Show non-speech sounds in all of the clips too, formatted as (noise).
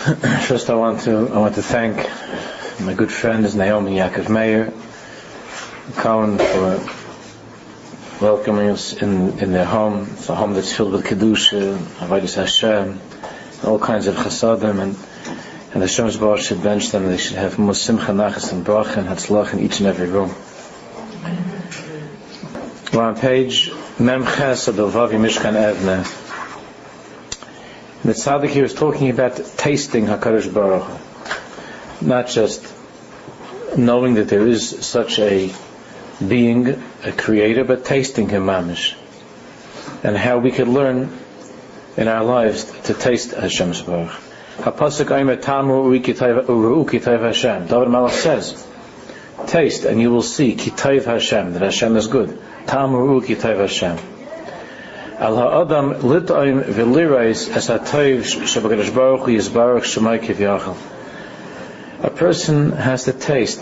(coughs) First, I want to I want to thank my good friends Naomi Yaakov Meir, Cohen for welcoming us in, in their home. It's a home that's filled with kedusha, uh, avodas Hashem, all kinds of chasadim, and and the Shem's Bar should bench them. They should have musim chanachas and brach and hatzlach in each and every room. We're on page Mem Ches of the Vavi Mishkan Evne. The tzaddik here is talking about tasting Hakadosh Baruch, Hu, not just knowing that there is such a being, a creator, but tasting him mamish, and how we could learn in our lives to taste Hashem's Baruch. Hapasuk Aimer Tamu Uru Kitayv Hashem. David Malach says, taste and you will see Kitayv Hashem, that Hashem is good. Tamu Uru Kitayv Hashem. Al ha'adam baruch hu yizbarach kivyachal. A person has to taste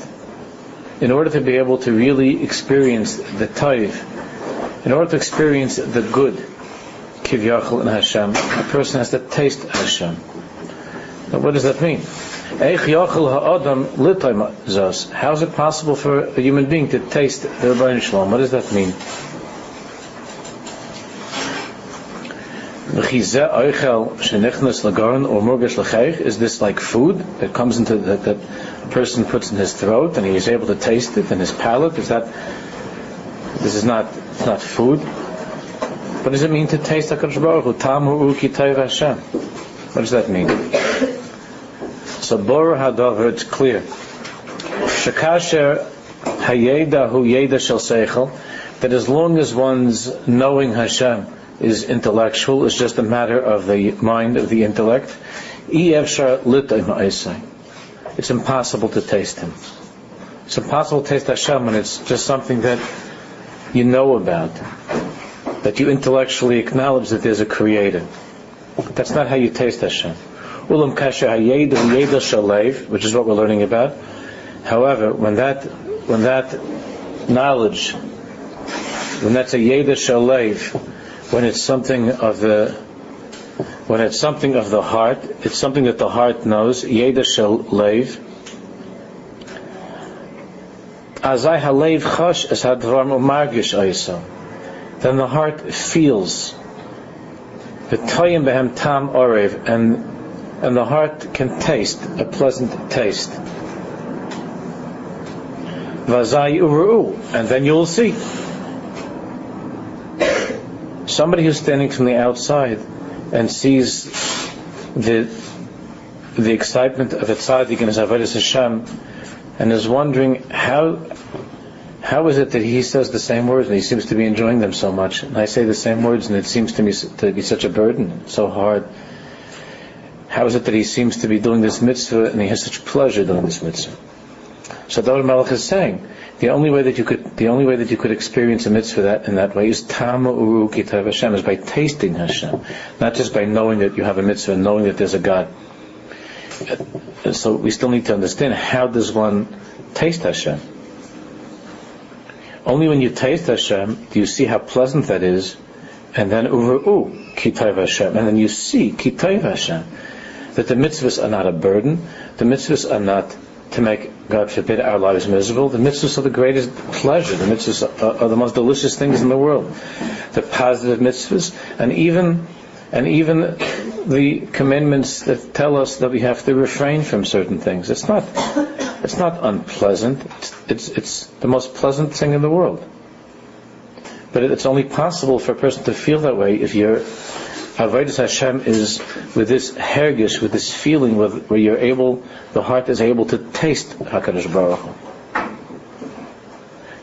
in order to be able to really experience the toiv, in order to experience the good kivyachal in Hashem, a person has to taste Hashem. Now what does that mean? How is it possible for a human being to taste the Rebbeinu Shalom? What does that mean? Is this like food that comes into that, that a person puts in his throat and he is able to taste it in his palate? Is that this is not not food? What does it mean to taste Hakadosh Baruch Hu? What does that mean? So Bor Hadavar, it's clear. Shakasher Hayeda Hu Yeda Shel Seichel. That as long as one's knowing Hashem is intellectual, it's just a matter of the mind, of the intellect. It's impossible to taste Him. It's impossible to taste Hashem when it's just something that you know about, that you intellectually acknowledge that there's a Creator. That's not how you taste Hashem. Ulam which is what we're learning about. However, when that when that knowledge, when that's a yeda shalev, when it's something of the when it's something of the heart, it's something that the heart knows. Yeda shel leiv. Azai halev chash es hadvar umargish aisa. Then the heart feels the toyim behem tam orev, and and the heart can taste a pleasant taste. Vazai uru, and then you'll see somebody who's standing from the outside and sees the the excitement of a tzaddik and his avodas Hashem, and is wondering how how is it that he says the same words and he seems to be enjoying them so much, and I say the same words and it seems to me to be such a burden, so hard. How is it that he seems to be doing this mitzvah and he has such pleasure doing this mitzvah? So David Malach is saying the only way that you could, the only way that you could experience a mitzvah that in that way is tama uru kitav Hashem, is by tasting Hashem, not just by knowing that you have a mitzvah and knowing that there's a God. And so we still need to understand how does one taste Hashem. Only when you taste Hashem do you see how pleasant that is, and then uru kitav Hashem, and then you see kitav Hashem that the mitzvahs are not a burden, the mitzvahs are not to make, God forbid, our lives miserable. The mitzvahs are the greatest pleasure. The mitzvahs are, are the most delicious things in the world. The positive mitzvahs, and even and even the commandments that tell us that we have to refrain from certain things. It's not it's not unpleasant. It's it's, it's the most pleasant thing in the world. But it's only possible for a person to feel that way if you're Avodas Hashem is with this hergish, with this feeling where you're able, the heart is able to taste Hakadosh Baruch Hu.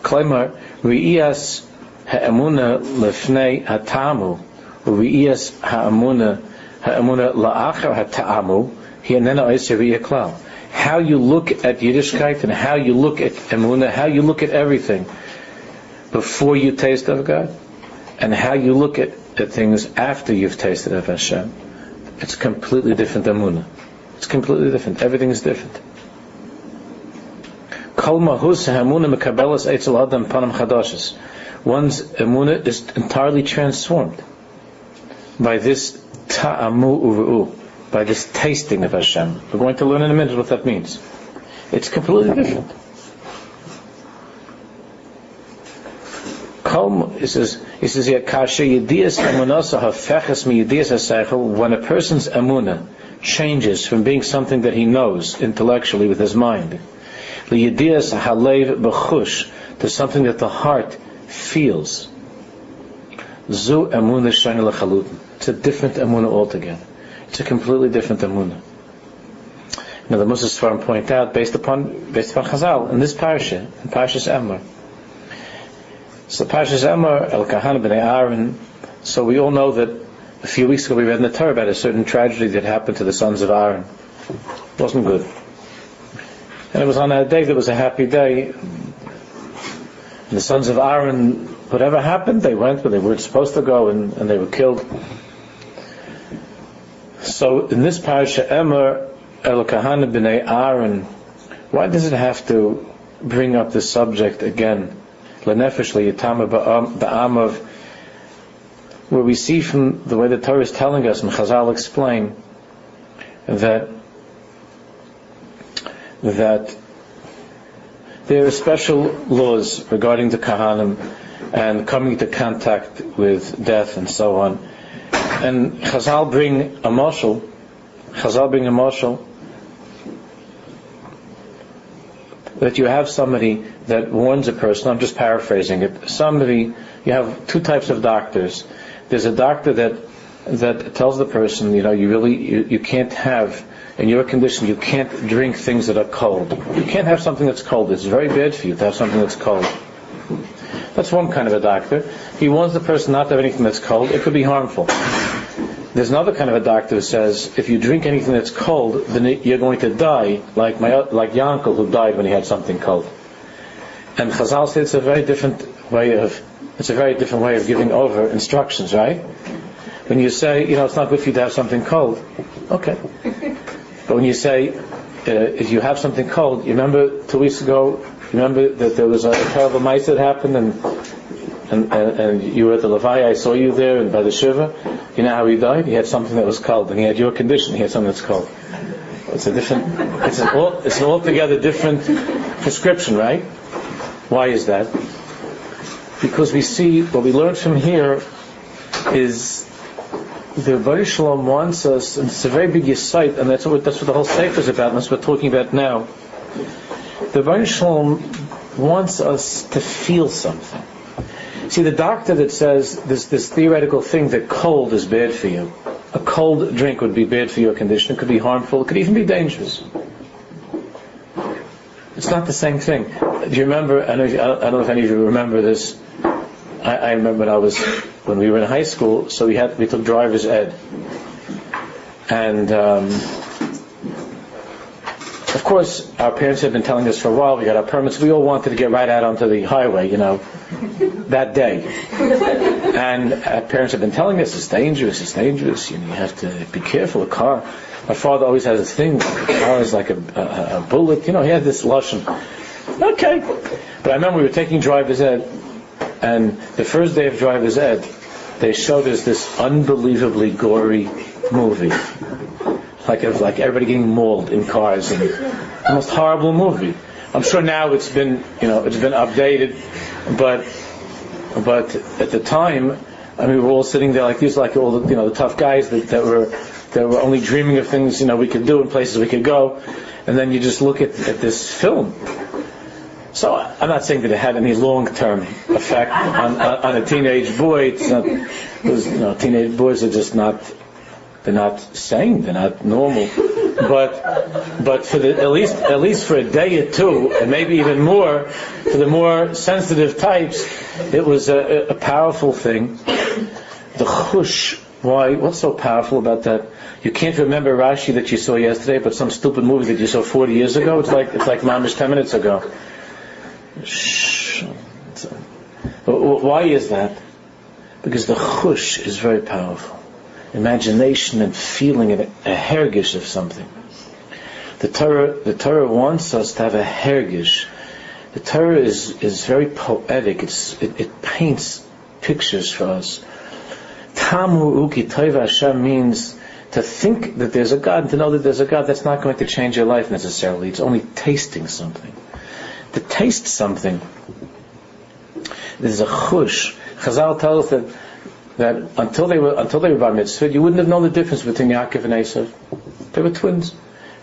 Klaimar ri'iyas ha'emuna lefnei ha'tamu, ri'iyas ha'emuna ha'emuna la'achar ha'ta'amu, hi'anena oiser klal. How you look at Yiddishkeit and how you look at emuna, how you look at everything before you taste of God, and how you look at at things after you've tasted of Hashem, it's completely different Amunah. It's completely different. Everything is different. One's amunah is entirely transformed by this ta'amu uru'u, by this tasting of Hashem. We're going to learn in a minute what that means. It's completely different. He says, he says when a person's amuna changes from being something that he knows intellectually with his mind, to something that the heart feels. It's a different amuna altogether. It's a completely different amuna. Now the Moses Svarim point out, based upon based upon Chazal, in this parasha, in Parashas Emor. So Parashas Emor, El Kahana b'nei Aaron. So we all know that a few weeks ago we read in the Torah about a certain tragedy that happened to the sons of Aaron. It wasn't good. And it was on that day that was a happy day. And the sons of Aaron, whatever happened, they went where they weren't supposed to go and, and they were killed. So in this parasha, Emor, El Kahana b'nei Aaron, why does it have to bring up this subject again? Lenefesh liyitama ba'am of where we see from the way the Torah is telling us, and Chazal explain that that there are special laws regarding the Kahanim and coming into contact with death and so on. And Chazal bring a mashal, Chazal bring a mashal that you have somebody that warns a person, I'm just paraphrasing it, somebody, you have two types of doctors. There's a doctor that, that tells the person, you know, you really, you, you can't have, in your condition, you can't drink things that are cold. You can't have something that's cold. It's very bad for you to have something that's cold. That's one kind of a doctor. He warns the person not to have anything that's cold. It could be harmful. There's another kind of a doctor who says if you drink anything that's cold, then you're going to die, like my like Yankel who died when he had something cold. And Chazal said it's a very different way of it's a very different way of giving over instructions, right? When you say, you know, it's not good for you to have something cold, okay. But when you say, uh, if you have something cold, you remember two weeks ago, remember that there was a terrible mice that happened and and, and, and, you were at the Levi, I saw you there and by the Shiva. You know how he died? He had something that was cold, and he had your condition. He had something that's cold. It's a different. It's an, all, it's an altogether different prescription, right? Why is that? Because we see what we learned from here is the Bari Shalom wants us, and it's a very big sight, and that's what that's what the whole sefer is about, and that's what we're talking about now. The Bari Shalom wants us to feel something. See, the doctor that says this, this theoretical thing that cold is bad for you, a cold drink would be bad for your condition, it could be harmful, it could even be dangerous. It's not the same thing. Do you remember, I don't, I don't know if any of you remember this, I, I remember when I was, when we were in high school, so we had, we took driver's ed. And, um, course, our parents had been telling us for a while, we got our permits, we all wanted to get right out onto the highway, you know, that day. And our parents have been telling us it's dangerous, it's dangerous, you, know, you have to be careful, a car. My father always had this thing, a car is like a, a, a bullet, you know, he had this lotion. Okay. But I remember we were taking driver's ed, and the first day of driver's ed, they showed us this unbelievably gory movie like of like everybody getting mauled in cars and the most horrible movie. I'm sure now it's been you know it's been updated, but but at the time, I mean we were all sitting there like these like all the you know the tough guys that, that were that were only dreaming of things you know we could do and places we could go, and then you just look at, at this film. So I'm not saying that it had any long-term effect on, on, on a teenage boy. It's not, because you know, teenage boys are just not they're not sane. They're not normal. But but for the, at least at least for a day or two, and maybe even more, for the more sensitive types, it was a, a powerful thing. The chush. Why? What's so powerful about that? You can't remember Rashi that you saw yesterday, but some stupid movie that you saw 40 years ago. It's like it's like mamish 10 minutes ago. Shh. Why is that? Because the chush is very powerful imagination and feeling and a hergish of something. The Torah, the Torah wants us to have a hergish. The Torah is, is very poetic. It's, it, it paints pictures for us. Tamu uki toiva Hashem means to think that there's a God and to know that there's a God, that's not going to change your life necessarily. It's only tasting something. To taste something, there's a chush. Chazal tells us that, that until they were until they were bar mitzvah, you wouldn't have known the difference between Yaakov and Esav. They were twins.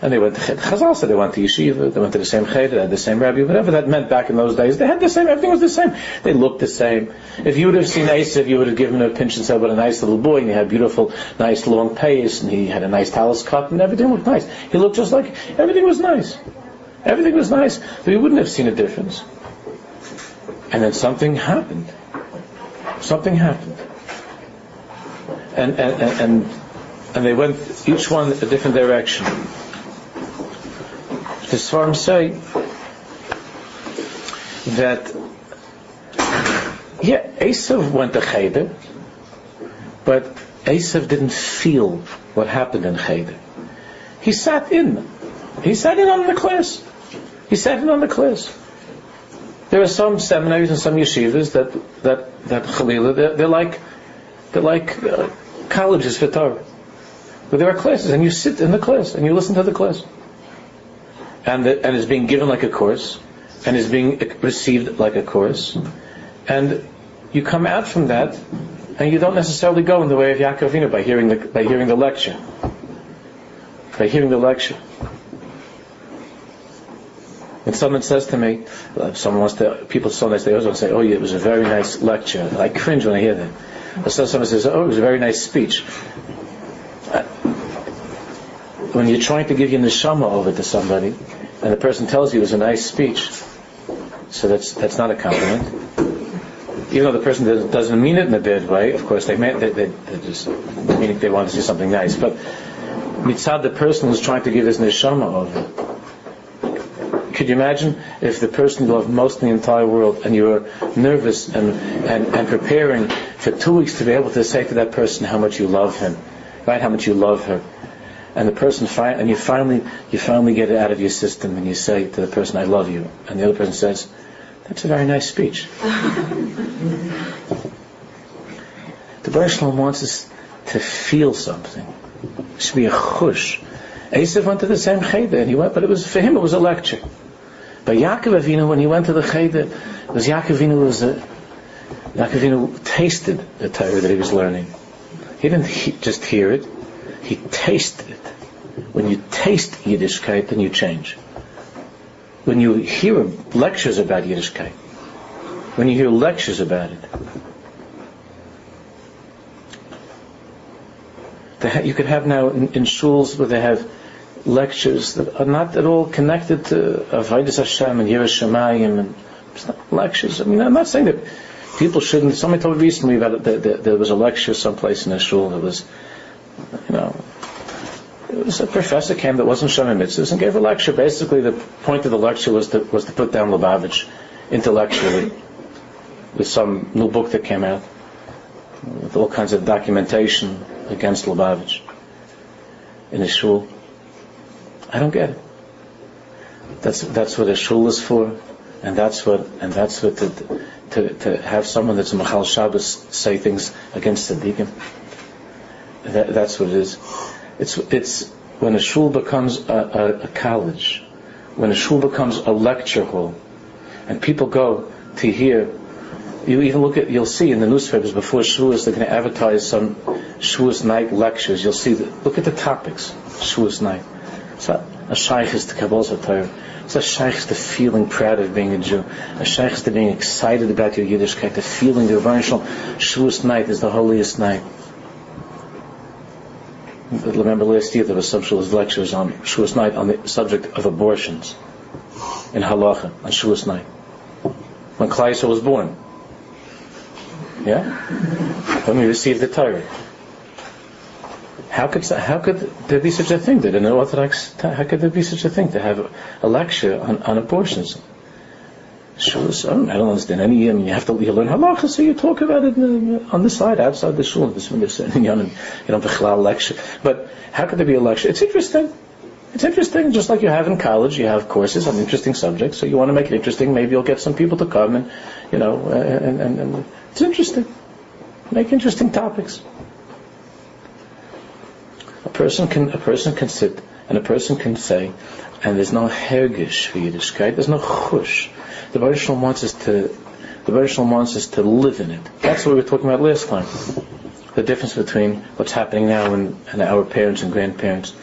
And they went to Chazal said they went to yeshiva, they went to the same cheder, they had the same rabbi, whatever that meant back in those days. They had the same, everything was the same. They looked the same. If you would have seen Esav, you would have given him a pinch and said, what a nice little boy, and he had beautiful, nice long payas, and he had a nice talus cut, and everything looked nice. He looked just like, everything was nice. Everything was nice. You wouldn't have seen a difference. And then something happened. Something happened. And, and, and, they went each one a different direction. The Svarim say that yeah, Esav went to Cheder, but Esav didn't feel what happened in Cheder. He sat in. He sat in on the class. He sat in on the class. There are some seminaries and some yeshivas that that that Chalila, they're, they're like they're like uh, colleges for Torah. But there are classes, and you sit in the class and you listen to the class and, the, and is being given like a course, and is being received like a course, and you come out from that, and you don't necessarily go in the way of Yaakovina by hearing the by hearing the lecture, by hearing the lecture. When someone says to me, uh, someone wants to, people so nice, they always want to say, oh, yeah, it was a very nice lecture. I cringe when I hear that. So someone says, oh, it was a very nice speech. Uh, when you're trying to give your neshama over to somebody, and the person tells you it was a nice speech, so that's that's not a compliment. Even though the person doesn't mean it in a bad way, of course they meant they, they, they just meaning they want to say something nice. But mitzad, the person who's trying to give his neshama over. Could you imagine if the person you love most in the entire world and you were nervous and, and, and preparing for two weeks to be able to say to that person how much you love him, right? How much you love her. And the person fi- and you finally you finally get it out of your system and you say to the person I love you. And the other person says that's a very nice speech. (laughs) The Baruch wants us to feel something. It should be a chush. Esav went to the same cheder and he went but it was for him it was a lecture but Yaakov Avinu when he went to the cheder it was Yaakov Avinu was a Yaakov Avinu tasted the Torah that he was learning he didn't he- just hear it he tasted it. When you taste Yiddishkeit, then you change. When you hear lectures about Yiddishkeit, when you hear lectures about it, you could have now in, in where they have lectures that are not at all connected to Avodas Hashem and Yiras Shamayim and lectures. I mean, I'm not saying that people shouldn't. Somebody told me recently that there was a lecture someplace in a shul that was you know, it was a professor came that wasn't Shemay Mitzvahs and gave a lecture. Basically, the point of the lecture was to, was to put down Lubavitch intellectually with some new book that came out with all kinds of documentation against Lubavitch in a shul. I don't get it. That's that's what a shul is for, and that's what and that's what to, to, to have someone that's a Machal Shabbos say things against the. That, that's what it is. It's, it's when a shul becomes a, a, a, college, when a shul becomes a lecture hall, and people go to hear. You even look at, you'll see in the newspapers before Shavuos, they're going to advertise some Shavuos night lectures. You'll see, the, look at the topics, Shavuos night. Not a shaykh is to Kabbalah. It's a shaykh to feeling proud of being a Jew. A shaykh to being excited about your Yiddishkeit, the feeling the original Shavuos night is the holiest night remember last year there was some Shavuos lectures on Shavuos night on the subject of abortions in Halacha on Shavuos night when Klai was born. Yeah, when we received the Torah. How could how could there be such a thing that in an Orthodox how could there be such a thing to have a lecture on, on abortions? Shuls, I don't, understand any. I mean, you have to you learn halacha, so you talk about it uh, on the side, outside the shul. This this (laughs) you have a lecture. But how could there be a lecture? It's interesting. It's interesting, just like you have in college, you have courses on interesting subjects. So you want to make it interesting. Maybe you'll get some people to come, and you know, uh, and, and, and it's interesting. Make interesting topics. Person can a person can sit and a person can say, and there's no hergish for Yiddishkeit, there's no chush. The Baruch wants us to the Baruch wants us to live in it. That's what we were talking about last time. The difference between what's happening now and, and our parents and grandparents.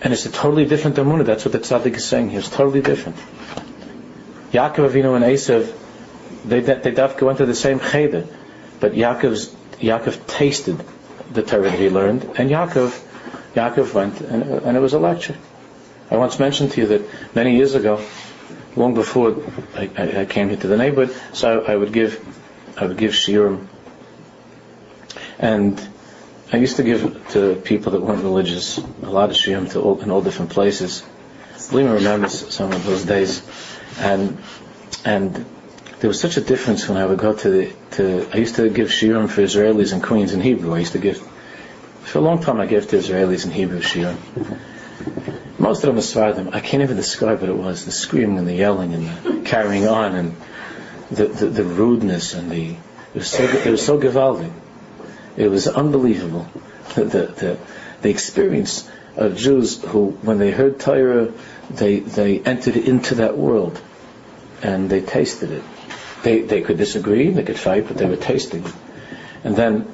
And it's a totally different Amunah. That's what the tzaddik is saying here. It's totally different. Yaakov Avinu and Esav, they, they dafka went to the same cheder, but Yaakov's, Yaakov tasted the Torah that he learned, and Yaakov, Yaakov went, and, and it was a lecture. I once mentioned to you that many years ago, long before I, I, came here to the neighborhood, so I, I would give, I would give shiurim, and I used to give to people that weren't religious a lot of shiurim to all, in all different places. Lima remembers some of those days, and and there was such a difference when I would go to the to. I used to give shiurim for Israelis and Queens in Hebrew. I used to give for a long time. I gave to Israelis in Hebrew shiurim. (laughs) Most of them are them. I can't even describe what it was. The screaming and the yelling and the (laughs) carrying on and the, the, the rudeness and the it was so it was so gewaldig. It was unbelievable. The, the, the, experience of Jews who, when they heard Torah, they, they entered into that world and they tasted it. They, they could disagree, they could fight, but they were tasting. And then,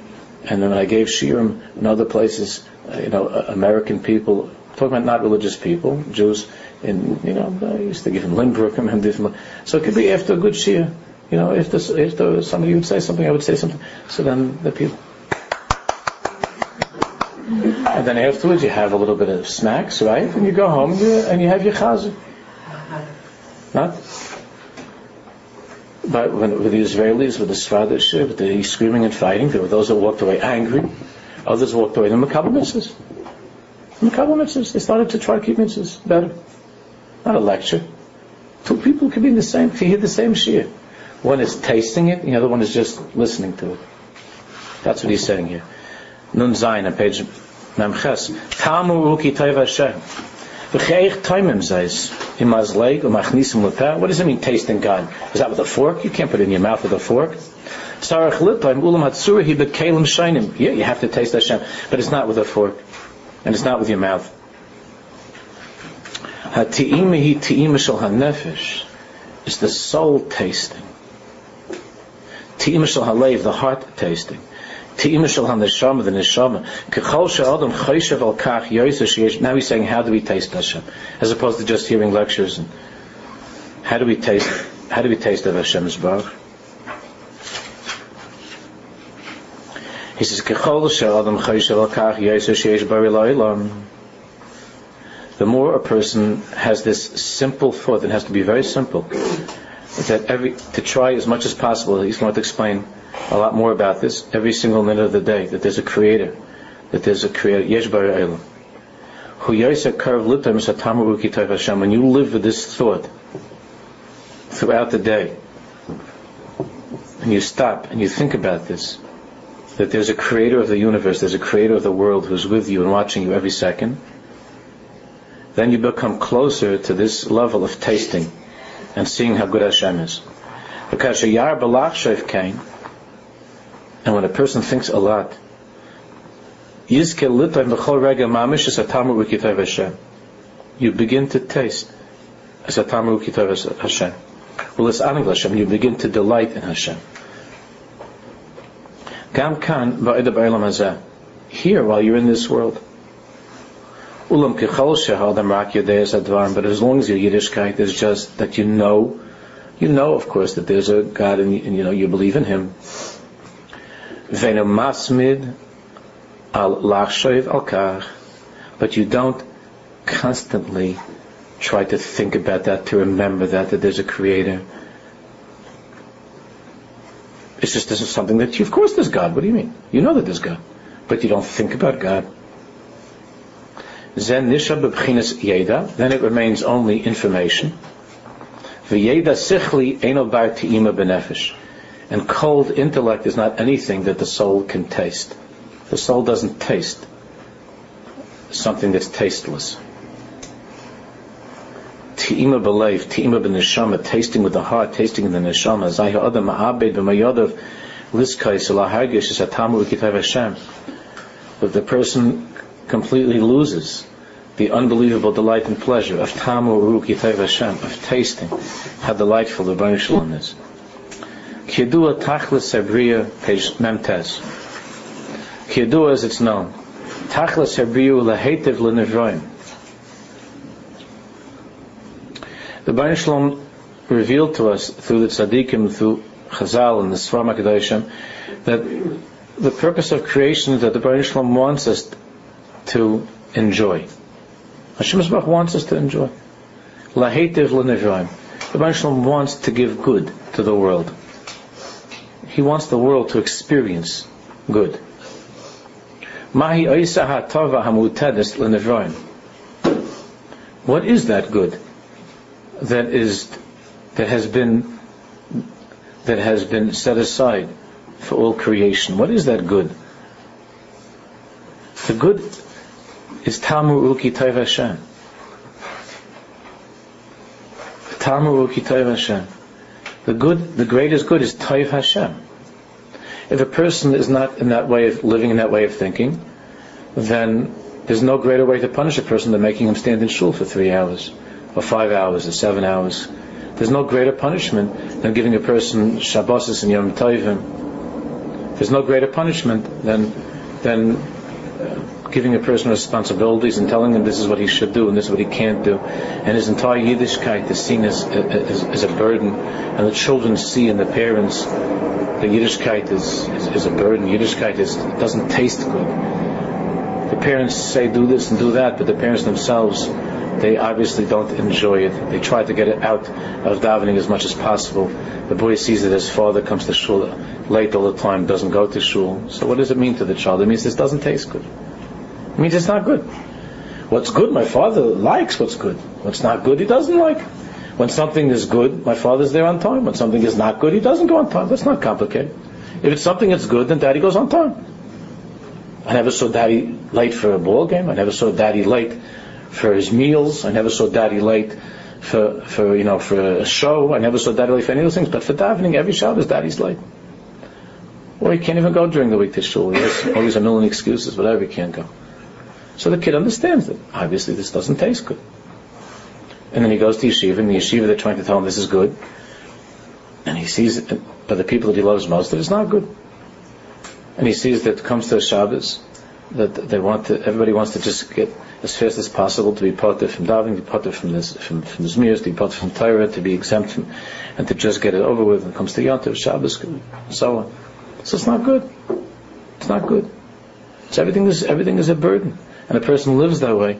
and then I gave Shiurim in other places, uh, you know, uh, American people, talking about not religious people, Jews, in, you know, I used to give them Lynbrook and different. So it could be after a good Shir, you know, if, this, if there, somebody would say something, I would say something. So then the people, and then afterwards you have a little bit of snacks, right? And you go home and you, and you have your chazir. Not? But when, with the Israelis, with the Sfadish, with the screaming and fighting, there were those that walked away angry. Others walked away. The Makabal mitzvahs. The Makabal. They started to try to keep mitzvahs better. Not a lecture. Two people could be in the same, you hear the same shir. One is tasting it, the other one is just listening to it. That's what he's saying here. Nun Zayin page Memches. Tamu uki Hashem. V'cheich. Imazleg umachnisim. What does it mean, tasting God? Is that with a fork? You can't put it in your mouth with a fork. Sarach ulam. Yeah, you have to taste Hashem. But it's not with a fork. And it's not with your mouth. Hati'ima hi ti'ima shal hanefesh. Is the soul tasting. Ti'ima shal halev, the heart tasting. Now he's saying, how do we taste Hashem? As opposed to just hearing lectures. And how do we taste, how do we taste of Hashem's Baruch? He says. The more a person has this simple thought, it has to be very simple, that every, to try as much as possible, he's going to explain a lot more about this every single minute of the day, that there's a creator, that there's a creator, Yesh Bar Who Hashem. When you live with this thought throughout the day, and you stop and you think about this, that there's a creator of the universe, there's a creator of the world who's with you and watching you every second, then you become closer to this level of tasting and seeing how good Hashem is. Because Balach came, and when a person thinks a lot, you begin to taste as a tamu Hashem. Well, it's Hashem. You begin to delight in Hashem. Gam kan Here, while you're in this world, ulam But as long as your Yiddishkeit is just that you know, you know, of course, that there's a God and you know you believe in Him masmid al al but you don't constantly try to think about that, to remember that, that there's a creator. It's just this is something that you, of course there's God. What do you mean? You know that there's God, but you don't think about God. Zen nisha b'bchinas yeda, then it remains only information. V'yeda sichli eno bar benefesh. And cold intellect is not anything that the soul can taste. The soul doesn't taste something that's tasteless. Ti'ima belief, ti'ima b'neshama, tasting with the heart, tasting in the neshama. Zayha adam ma'abed b'mayadav liskais alahargish is atamu v'kitav Hashem. But the person completely loses the unbelievable delight and pleasure of tamu ruki Hashem, of tasting how delightful the Baruch Shalom is. Kiyadua tachlis sabriya, page memtes. Kiyadua as it's known. Tachlis sabriya lahetiv lenevroim. The Baruch Shalom revealed to us through the tzaddikim, through Chazal and the Sfarim HaKadoshim, that the purpose of creation is that the Baruch Shalom wants us to enjoy. Hashem Baruch wants us to enjoy. Lahetiv l'nevraim. The Baruch Shalom wants to give good to the world. He wants the world to experience good. What is that good that is that has been that has been set aside for all creation? What is that good? The good is Tamu Uki Taiv Hashem. Tamu Uki Taiv Hashem. The good, the greatest good is Taiv Hashem. If a person is not in that way of living in that way of thinking, then there's no greater way to punish a person than making him stand in shul for three hours, or five hours, or seven hours. There's no greater punishment than giving a person Shabbosis and Yom Tovim. There's no greater punishment than than giving a person responsibilities and telling him this is what he should do and this is what he can't do. And his entire Yiddishkeit is seen as, as, as a burden. And the children see in the parents the Yiddishkeit is, is, is a burden. Yiddishkeit is, doesn't taste good. The parents say do this and do that, but the parents themselves, they obviously don't enjoy it. They try to get it out of davening as much as possible. The boy sees that his father comes to shul late all the time, doesn't go to shul. So what does it mean to the child? It means this doesn't taste good. It means it's not good. What's good, my father likes what's good. What's not good, he doesn't like. When something is good, my father's there on time. When something is not good, he doesn't go on time. That's not complicated. If it's something that's good, then daddy goes on time. I never saw daddy late for a ball game. I never saw daddy late for his meals. I never saw daddy late for, for you know, for a show. I never saw daddy late for any of those things. But for davening, every Shabbos, daddy's late. Or he can't even go during the week to shul. He has always a million excuses, whatever, he can't go. So the kid understands that obviously this doesn't taste good. And then he goes to yeshiva, and the yeshiva they're trying to tell him this is good. And he sees it, but the people that he loves most that it's not good. And he sees that it comes to Shabbos, that they want to, everybody wants to just get as fast as possible to be parted from davening, to be parted from this, from, from this mirrors, to be parted from Torah, to be exempt from, and to just get it over with. And it comes to Yom Shabbos, and so on. So it's not good. It's not good. So everything is everything is a burden. And a person lives that way,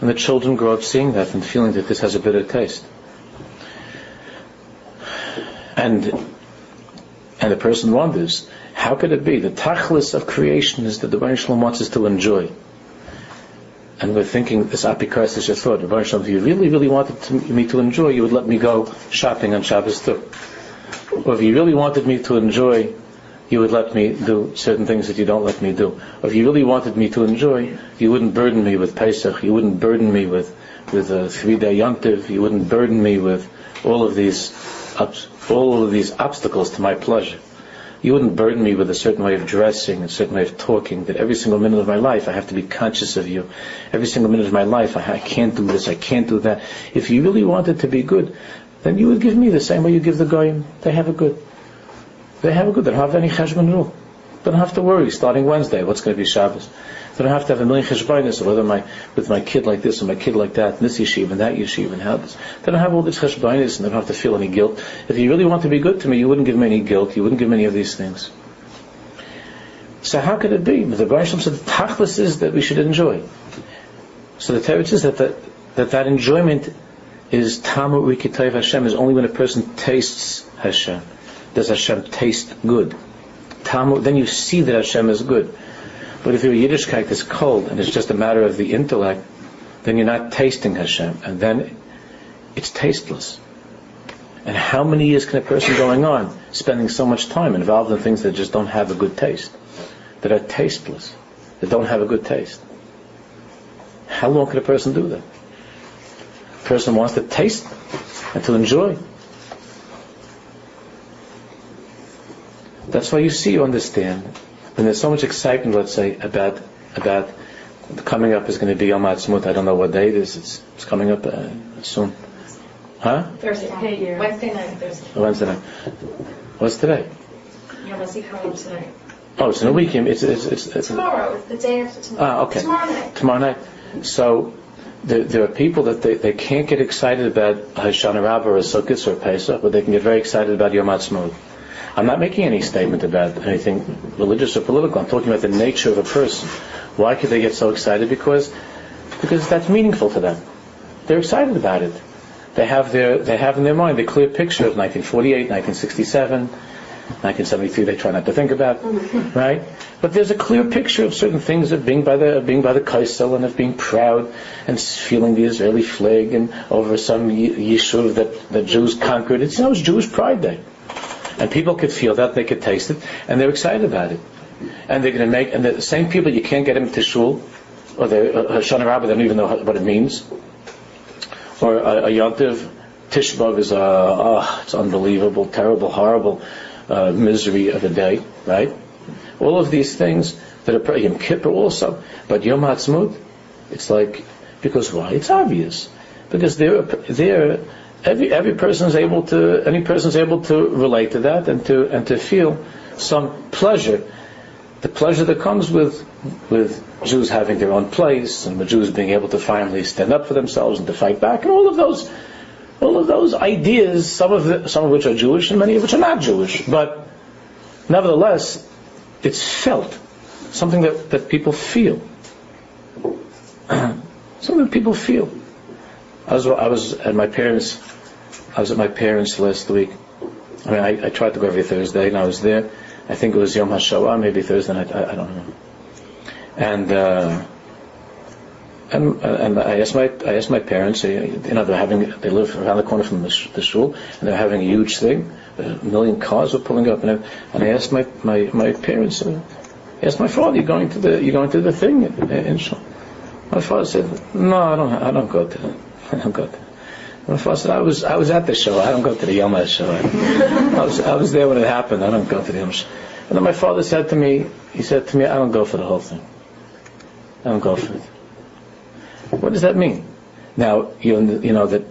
and the children grow up seeing that and feeling that this has a bitter taste. And and the person wonders, how could it be? The tachlis of creation is that the Baruch Shalom wants us to enjoy. And we're thinking, this apikaris is your thought. Baruch Shalom, if you really, really wanted to, me to enjoy, you would let me go shopping on Shabbos too. Or if you really wanted me to enjoy you would let me do certain things that you don't let me do. If you really wanted me to enjoy, you wouldn't burden me with Pesach, you wouldn't burden me with, with a three-day yontiv, you wouldn't burden me with all of these, all of these obstacles to my pleasure. You wouldn't burden me with a certain way of dressing, a certain way of talking, that every single minute of my life I have to be conscious of you. Every single minute of my life I, I can't do this, I can't do that. If you really wanted to be good, then you would give me the same way you give the goyim. They have a good. They have a good, they don't have any cheshbon rule. They don't have to worry starting Wednesday what's going to be Shabbos. They don't have to have a million cheshbonis whether my with my kid like this or my kid like that, and this yeshiva and that yeshiva and how this. They don't have all these cheshbonis and they don't have to feel any guilt. If you really want to be good to me, you wouldn't give me any guilt. You wouldn't give me any of these things. So how could it be? But the Baruch said the tachlis is that we should enjoy. So the Torah says that, that that, that enjoyment is tamu rikitayv Hashem is only when a person tastes Hashem does Hashem taste good. Then you see that Hashem is good. But if your Yiddishkeit is cold and it's just a matter of the intellect, then you're not tasting Hashem, and then it's tasteless. And how many years can a person going on spending so much time involved in things that just don't have a good taste, that are tasteless, that don't have a good taste? How long can a person do that? A person wants to taste and to enjoy. That's why you see, you understand, when there's so much excitement, let's say, about about coming up is going to be Yom Ha'atzmaut. I don't know what day it is. It's, it's coming up uh, soon. Huh? Thursday. Wednesday night. Thursday. Wednesday night. What's today? Yom HaZikaron tonight. Oh, it's in a weekend. It's, it's, it's, it's Tomorrow. The day after tomorrow. Ah, okay. Tomorrow night. tomorrow night. So there, there are people that they, they can't get excited about Hoshana Rabbah or Sukkot or Pesach, but they can get very excited about Yom Ha'atzmaut. I'm not making any statement about anything religious or political. I'm talking about the nature of a person. Why could they get so excited? Because because that's meaningful to them. They're excited about it. They have their they have in their mind the clear picture of 1948, 1967, 1973. They try not to think about, right? But there's a clear picture of certain things of being by the of being by the Kaisel and of being proud and feeling the Israeli flag and over some yishuv that the Jews conquered. It's you know, Jewish Pride Day, and people could feel that they could taste it, and they're excited about it. And they're going to make and the same people you can't get them to shul or the uh, Hoshana Rabbah, they don't even know what it means or a, a Yontiv Tishbav is a, oh, it's unbelievable, terrible, horrible uh, misery of a day, right? All of these things that are Yom Kippur also, but Yom Ha'atzmaut, it's like because why? It's obvious because they're they're every every person is able to any person is able to relate to that and to and to feel some pleasure, the pleasure that comes with with Jews having their own place and the Jews being able to finally stand up for themselves and to fight back and all of those all of those ideas, some of the, some of which are Jewish and many of which are not Jewish, but nevertheless, it's felt something that, that people feel. (clears throat) something that people feel. I was I was at my parents I was at my parents last week. I mean, I, I tried to go every Thursday, and I was there. I think it was Yom HaShoah, maybe Thursday night. I, I don't know. And uh, and and I asked my I asked my parents. You know, they're having they live around the corner from the, sh- the shul, and they're having a huge thing. A million cars were pulling up, and I, and I asked my my my parents. Uh, I asked my father, "You going to the you going to the thing in, shul?" My father said, "No, I don't. I don't go to. (laughs) I don't go to." Father said, "I was I was at the show. I don't go to the Yom Shoah. I was I was there when it happened. I don't go to the Yom Shoah." And then my father said to me, he said to me, "I don't go for the whole thing." I don't go for it. What does that mean? Now, you, you know that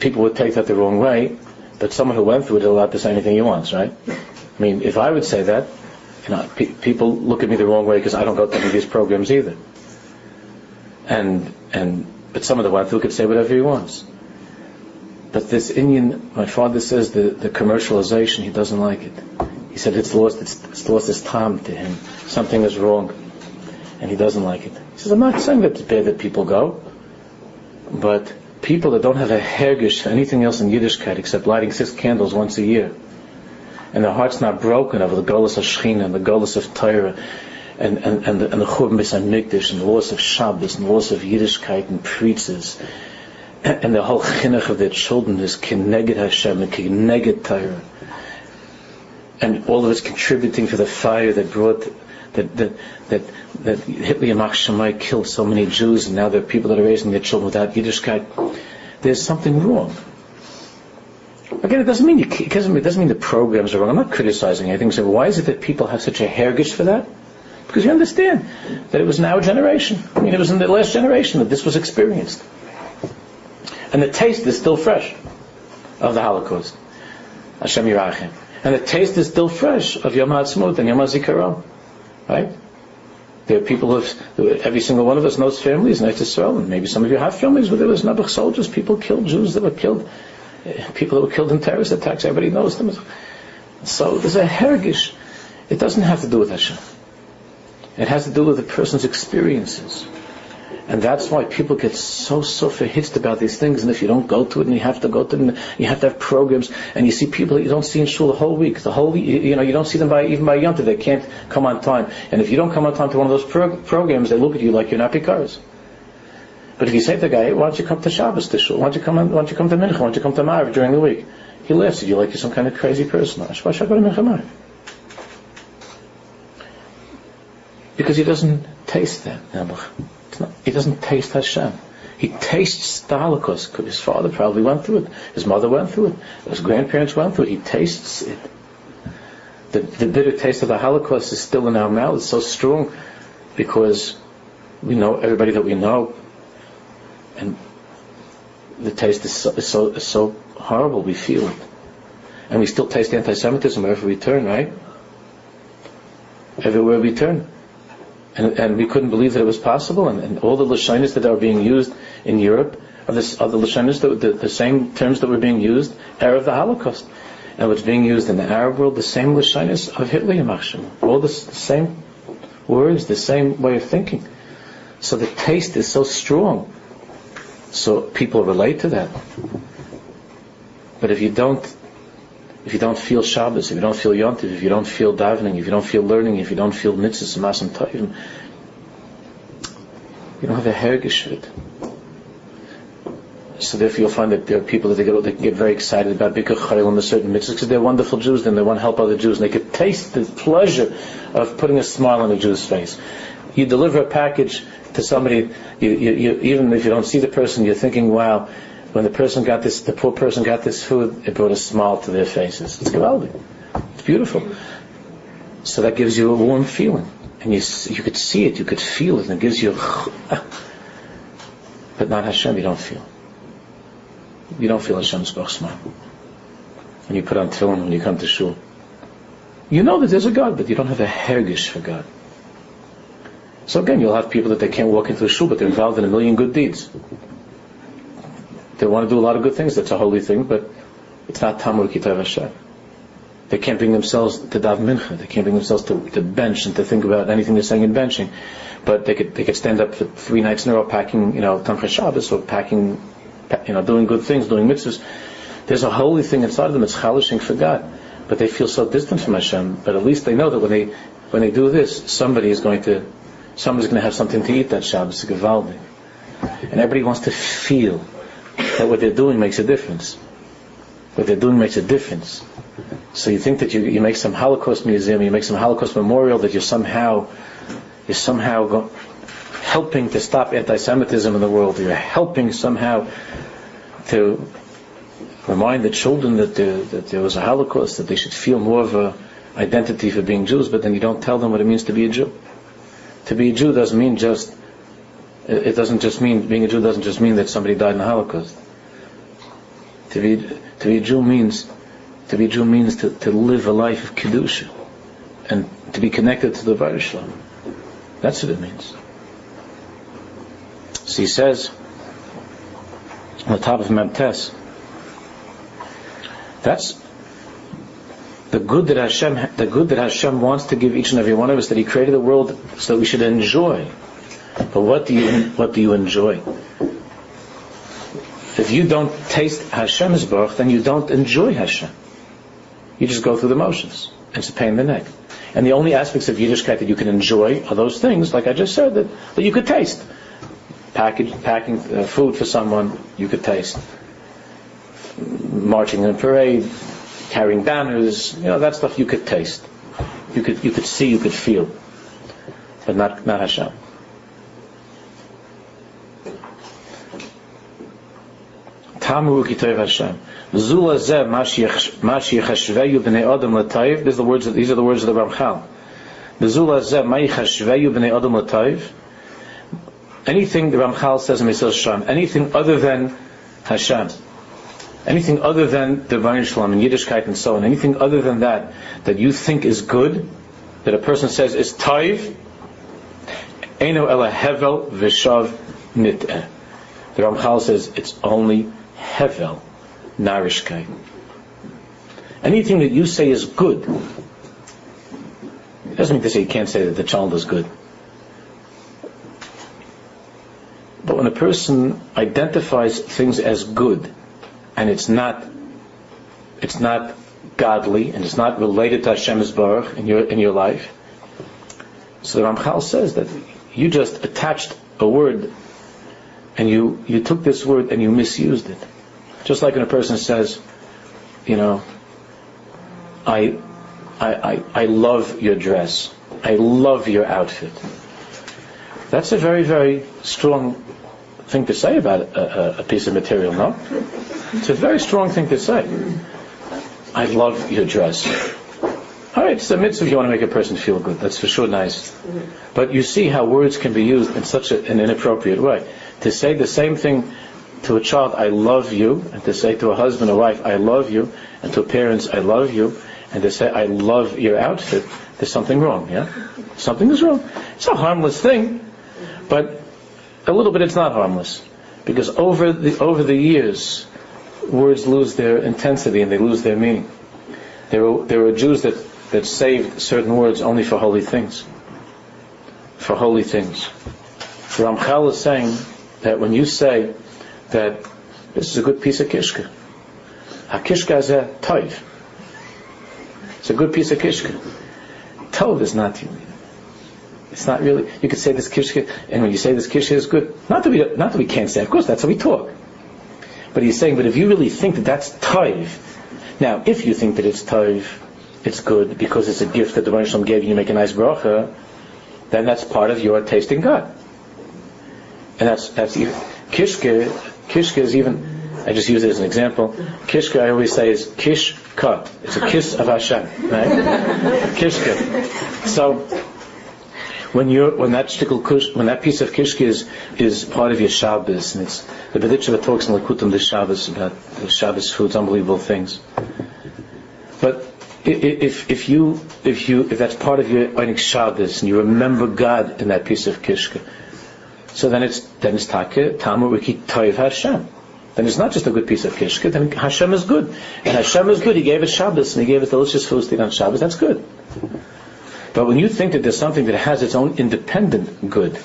people would take that the wrong way, but someone who went through it is allowed to say anything he wants, right? I mean, if I would say that, you know, pe- people look at me the wrong way because I don't go to any of these programs either. And and but someone that went through could say whatever he wants. But this Indian, my father says the, the commercialization, he doesn't like it. He said it's lost its, it's lost its time to him. Something is wrong, and he doesn't like it. He says, I'm not saying that it's bad that people go, but people that don't have a hergish anything else in Yiddishkeit except lighting six candles once a year, and their heart's not broken over the Golas of Shechina and the Golas of Torah, and, and, and the, and the Churban Mikdash and the loss of Shabbos and the loss of Yiddishkeit and preachers, and, and the whole chinuch of their children is kineged Hashem and kineged Torah and all of it's contributing to the fire that brought that that that that Hitler Yamach Shemai killed so many Jews, and now there are people that are raising their children without Yiddishkeit. There's something wrong. Again, it doesn't mean you, it doesn't, it doesn't mean the programs are wrong. I'm not criticizing anything. So why is it that people have such a hergish for that? Because you understand that it was in our generation. I mean, it was in the last generation that this was experienced, and the taste is still fresh of the Holocaust. Hashem Yirachem and the taste is still fresh of Yom HaAtzmaut and Yom HaZikaron. Right? There are people who, have every single one of us knows families in Israel, and maybe some of you have families where there was Nebuch soldiers, people killed, Jews that were killed, eh, people that were killed in terrorist attacks, everybody knows them. So there's a hergish. It doesn't have to do with Hashem. It has to do with the person's experiences. And that's why people get so, so verhitzt about these things. And if you don't go to it and you have to go to it, you have to have programs, and you see people that you don't see in shul the whole week, the whole week, you know, you don't see them by, even by Yonta, they can't come on time. And if you don't come on time to one of those pro- programs, they look at you like you're not Picars. But if you say to the guy, why don't you come to Shabbos to shul? Why don't you come, why don't you come to Mincha? Why don't you come to Maariv during the week? He laughs at you like you're some kind of crazy person. Why should I go to Mincha Maariv? Because he doesn't taste that, not, he doesn't taste Hashem. He tastes the Holocaust. His father probably went through it. His mother went through it. His grandparents went through it. He tastes it. the, the bitter taste of the Holocaust is still in our mouth. It's so strong because we know everybody that we know, and the taste is so, is so, is so horrible. We feel it, and we still taste anti-Semitism wherever we turn, right? Everywhere we turn. And, and we couldn't believe that it was possible, and, and all the lashonis that are being used in Europe are the, are the lashonis, that, the, the same terms that were being used of the Holocaust. And what's being used in the Arab world, the same lashonis of Hitler Yamachshim. All the, the same words, the same way of thinking. So the taste is so strong. So people relate to that. But if you don't if you don't feel Shabbos, if you don't feel Yontiv, if you don't feel davening, if you don't feel learning, if you don't feel mitzvahs, masim tovim, you don't have a hergish. So therefore you'll find that there are people that they get, they get very excited about Bikkur and the certain mitzvahs because they're wonderful Jews and they want to help other Jews and they could taste the pleasure of putting a smile on a Jew's face. You deliver a package to somebody, you, you, you, even if you don't see the person, you're thinking, wow, when the person got this, the poor person got this food, it brought a smile to their faces. It's gewaldig. It's beautiful. So that gives you a warm feeling. And you, you could see it, you could feel it, and it gives you ah. But not Hashem, you don't feel. You don't feel Hashem's smile. When you put on tefillin, when you come to shul. You know that there's a God, but you don't have a hergish for God. So again, you'll have people that they can't walk into a shul, but they're involved in a million good deeds. They want to do a lot of good things. That's a holy thing, but it's not Tamur Kitav Hashem. They can't bring themselves to dav mincha. They can't bring themselves to, to bench and to think about anything they're saying in benching. But they could they could stand up for three nights in a row packing, you know, Tomchei Shabbos or packing, you know, doing good things, doing mitzvahs. There's a holy thing inside of them. It's chalishing for God. But they feel so distant from Hashem. But at least they know that when they when they do this, somebody is going to somebody's going to have something to eat that Shabbos, Gavaldi. And everybody wants to feel that what they're doing makes a difference. What they're doing makes a difference. So you think that you, you make some Holocaust museum, you make some Holocaust memorial, that you're somehow, you're somehow go, helping to stop anti-Semitism in the world. You're helping somehow to remind the children that there, that there was a Holocaust, that they should feel more of a identity for being Jews, but then you don't tell them what it means to be a Jew. To be a Jew doesn't mean just it doesn't just mean being a Jew doesn't just mean that somebody died in the Holocaust. To be to be a Jew means to be Jew means to, to live a life of kedusha and to be connected to the Varishlam. That's what it means. So he says on the top of Memtes, that's the good that Hashem the good that Hashem wants to give each and every one of us that He created the world so that we should enjoy but what do you what do you enjoy? If you don't taste Hashem's baruch, then you don't enjoy Hashem. You just go through the motions. It's a pain in the neck. And the only aspects of Yiddishkeit that you can enjoy are those things, like I just said, that, that you could taste. Package, packing uh, food for someone, you could taste. Marching in a parade, carrying banners, you know, that stuff you could taste. You could, you could see, you could feel. But not, not Hashem. Tamu Kitoiv Hashem. Zula Zeh Mashi Yechashveyu B'nei Adam L'Tayv. These are the words. Of, these are the words of the Ramchal. Zula Zeh Ma Yechashveyu B'nei Adam L'Tayv. Anything the Ramchal says in Mesilas Yesharim, anything other than Hashem, anything other than divine Shalom and Yiddishkeit and so on, anything other than that that you think is good, that a person says is Taiv, Eno Ela Hevel V'Shav Nit'eh. The Ramchal says it's only hevel, narishkeit. Anything that you say is good, it doesn't mean to say you can't say that the child is good. But when a person identifies things as good, and it's not, it's not godly, and it's not related to Hashem's Baruch in your, in your life, so the Ramchal says that you just attached a word and you, you took this word and you misused it. Just like when a person says, you know, I, I, I, I love your dress. I love your outfit. That's a very, very strong thing to say about a, a, a piece of material, no? It's a very strong thing to say. I love your dress. All right, it's a mitzvah if you want to make a person feel good. That's for sure nice. But you see how words can be used in such a, an inappropriate way. To say the same thing to a child, I love you, and to say to a husband or wife, I love you, and to parents, I love you, and to say, I love your outfit, there's something wrong, yeah? Something is wrong. It's a harmless thing, but a little bit it's not harmless. Because over the, over the years, words lose their intensity and they lose their meaning. There were, there were Jews that, that saved certain words only for holy things. For holy things. Ramchal is saying that when you say that this is a good piece of kishka, a kishka is a toiv. It's a good piece of kishka. Tov is not it's not really. You could say this kishka, and when you say this kishka is good, not that we not that we can't say. Of course, that's how we talk. But he's saying, but if you really think that that's toiv, now if you think that it's toiv, it's good because it's a gift that the Rosh gave you, you make a nice bracha, then that's part of your tasting God. And that's that's kishka. Kishka is even. I just use it as an example. Kishka, I always say, is kish cut. It's a kiss of Hashem, right? (laughs) Kishka. So when you when that kush, when that piece of kishke is is part of your Shabbos, and it's the Bedicheva talks in Likutim this Shabbos about the Shabbos foods, unbelievable things. But if if you if you if that's part of your Einik Shabbos and you remember God in that piece of kishke, so then it's then it's take tamu wiki toiv Hashem. Then it's not just a good piece of kishke. Then Hashem is good, and Hashem is good. He gave us Shabbos and He gave us delicious foods to eat on Shabbos. That's good. But when you think that there's something that has its own independent good,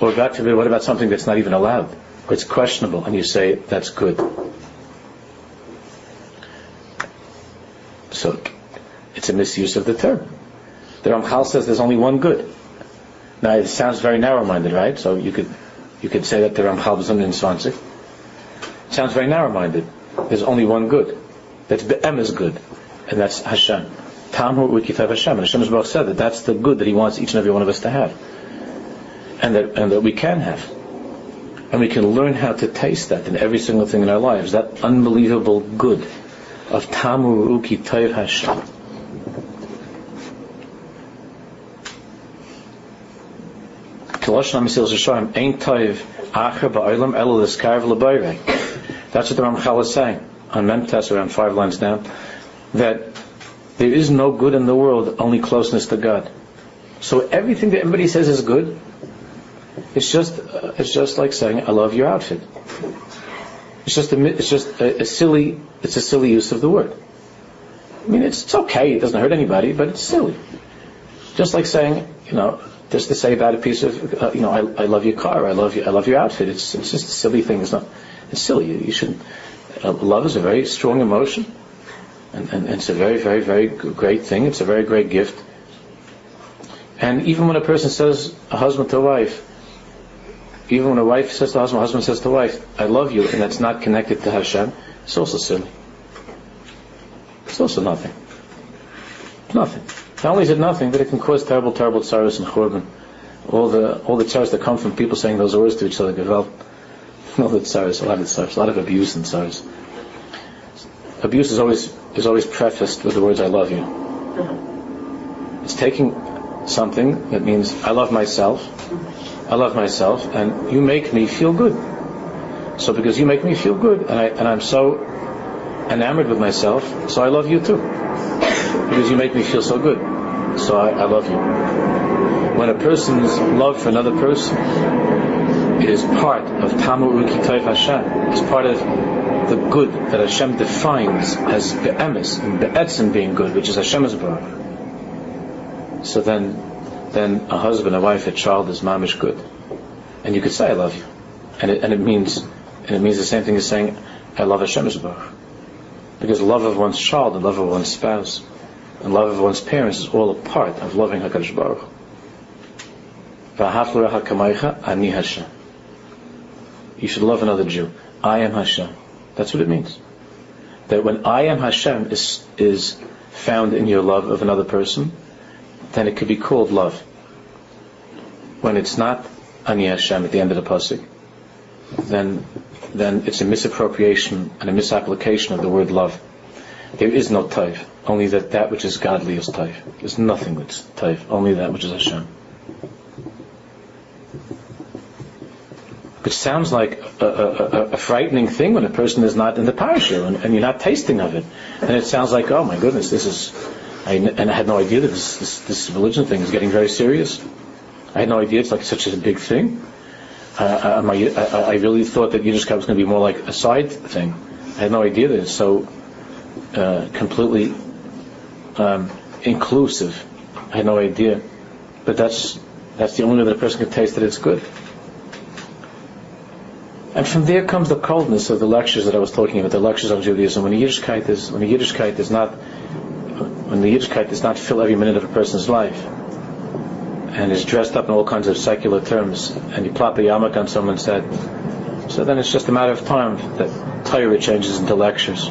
or God forbid, what about something that's not even allowed, or it's questionable, and you say that's good? So it's a misuse of the term. The Ramchal says there's only one good. Now it sounds very narrow-minded, right? So you could you could say that the Ramchal was in Swansea. Sounds very narrow-minded. There's only one good. That's Be'em is good, and that's Hashem. Tamhu Ukitav Hashem. And Hashem both said that that's the good that He wants each and every one of us to have. And that, and that we can have. And we can learn how to taste that in every single thing in our lives. That unbelievable good of Tamu Ukitav Hashem. That's what the Ramchal is saying on Memtes around five lines down. That there is no good in the world, only closeness to God. So everything that anybody says is good, it's just uh, it's just like saying I love your outfit. It's just a it's just a, a, silly it's a silly use of the word. I mean it's, it's okay, it doesn't hurt anybody, but it's silly. Just like saying you know just to say about a piece of uh, you know I, I love your car, I love you, I love your outfit. It's it's just a silly thing. It's not it's silly. You, you should uh, love is a very strong emotion. And, and, and, it's a very, very, very great thing. It's a very great gift. And even when a person says, a husband to a wife, even when a wife says to a husband, a husband says to a wife, I love you, and that's not connected to Hashem, it's also silly. It's also nothing. Nothing. Not only is it nothing, but it can cause terrible, terrible sorrows and churban. All the all the sorrows that come from people saying those words to each other, Gewalt. (laughs) All the sorrows, a lot of sorrows, a lot of abuse and sorrows. Abuse is always is always prefaced with the words "I love you." Mm-hmm. It's taking something that means I love myself, mm-hmm. I love myself, and you make me feel good. So because you make me feel good, and I and I'm so enamored with myself, so I love you too. Because you make me feel so good, so I, I love you. When a person's love for another person is part of Tamu Ukitayv Hashem, It's part of the good that Hashem defines as be'emes and be'etzim being good, which is Hashem's baruch. So then, then a husband, a wife, a child is mamish good, and you could say I love you, and it, and it means and it means the same thing as saying I love Hashem's baruch, because love of one's child and love of one's spouse and love of one's parents is all a part of loving Hakadosh Baruch. You should love another Jew. I am Hashem. That's what it means. That when I am Hashem is, is found in your love of another person, then it could be called love. When it's not Ani Hashem at the end of the pasuk, then then it's a misappropriation and a misapplication of the word love. There is no taiv. Only that that which is godly is taif. There's nothing that's taif. Only that which is Hashem. Which sounds like a, a, a, frightening thing when a person is not in the parasha and, and, you're not tasting of it. And it sounds like, oh my goodness, this is. I, and I had no idea that this, this, this religion thing is getting very serious. I had no idea it's like such a big thing. Uh, uh I, I, I, really thought that Yiddishkeit was going to be more like a side thing. I had no idea that it's so uh, completely um, inclusive. I had no idea, but that's that's the only way that a person can taste that it's good. And from there comes the coldness of the lectures that I was talking about, the lectures on Judaism. When the Yiddishkeit is, when the Yiddishkeit is not, when the Yiddishkeit does not fill every minute of a person's life, and is dressed up in all kinds of secular terms, and you plop a yarmulke on someone's head, so then it's just a matter of time that Torah changes into lectures,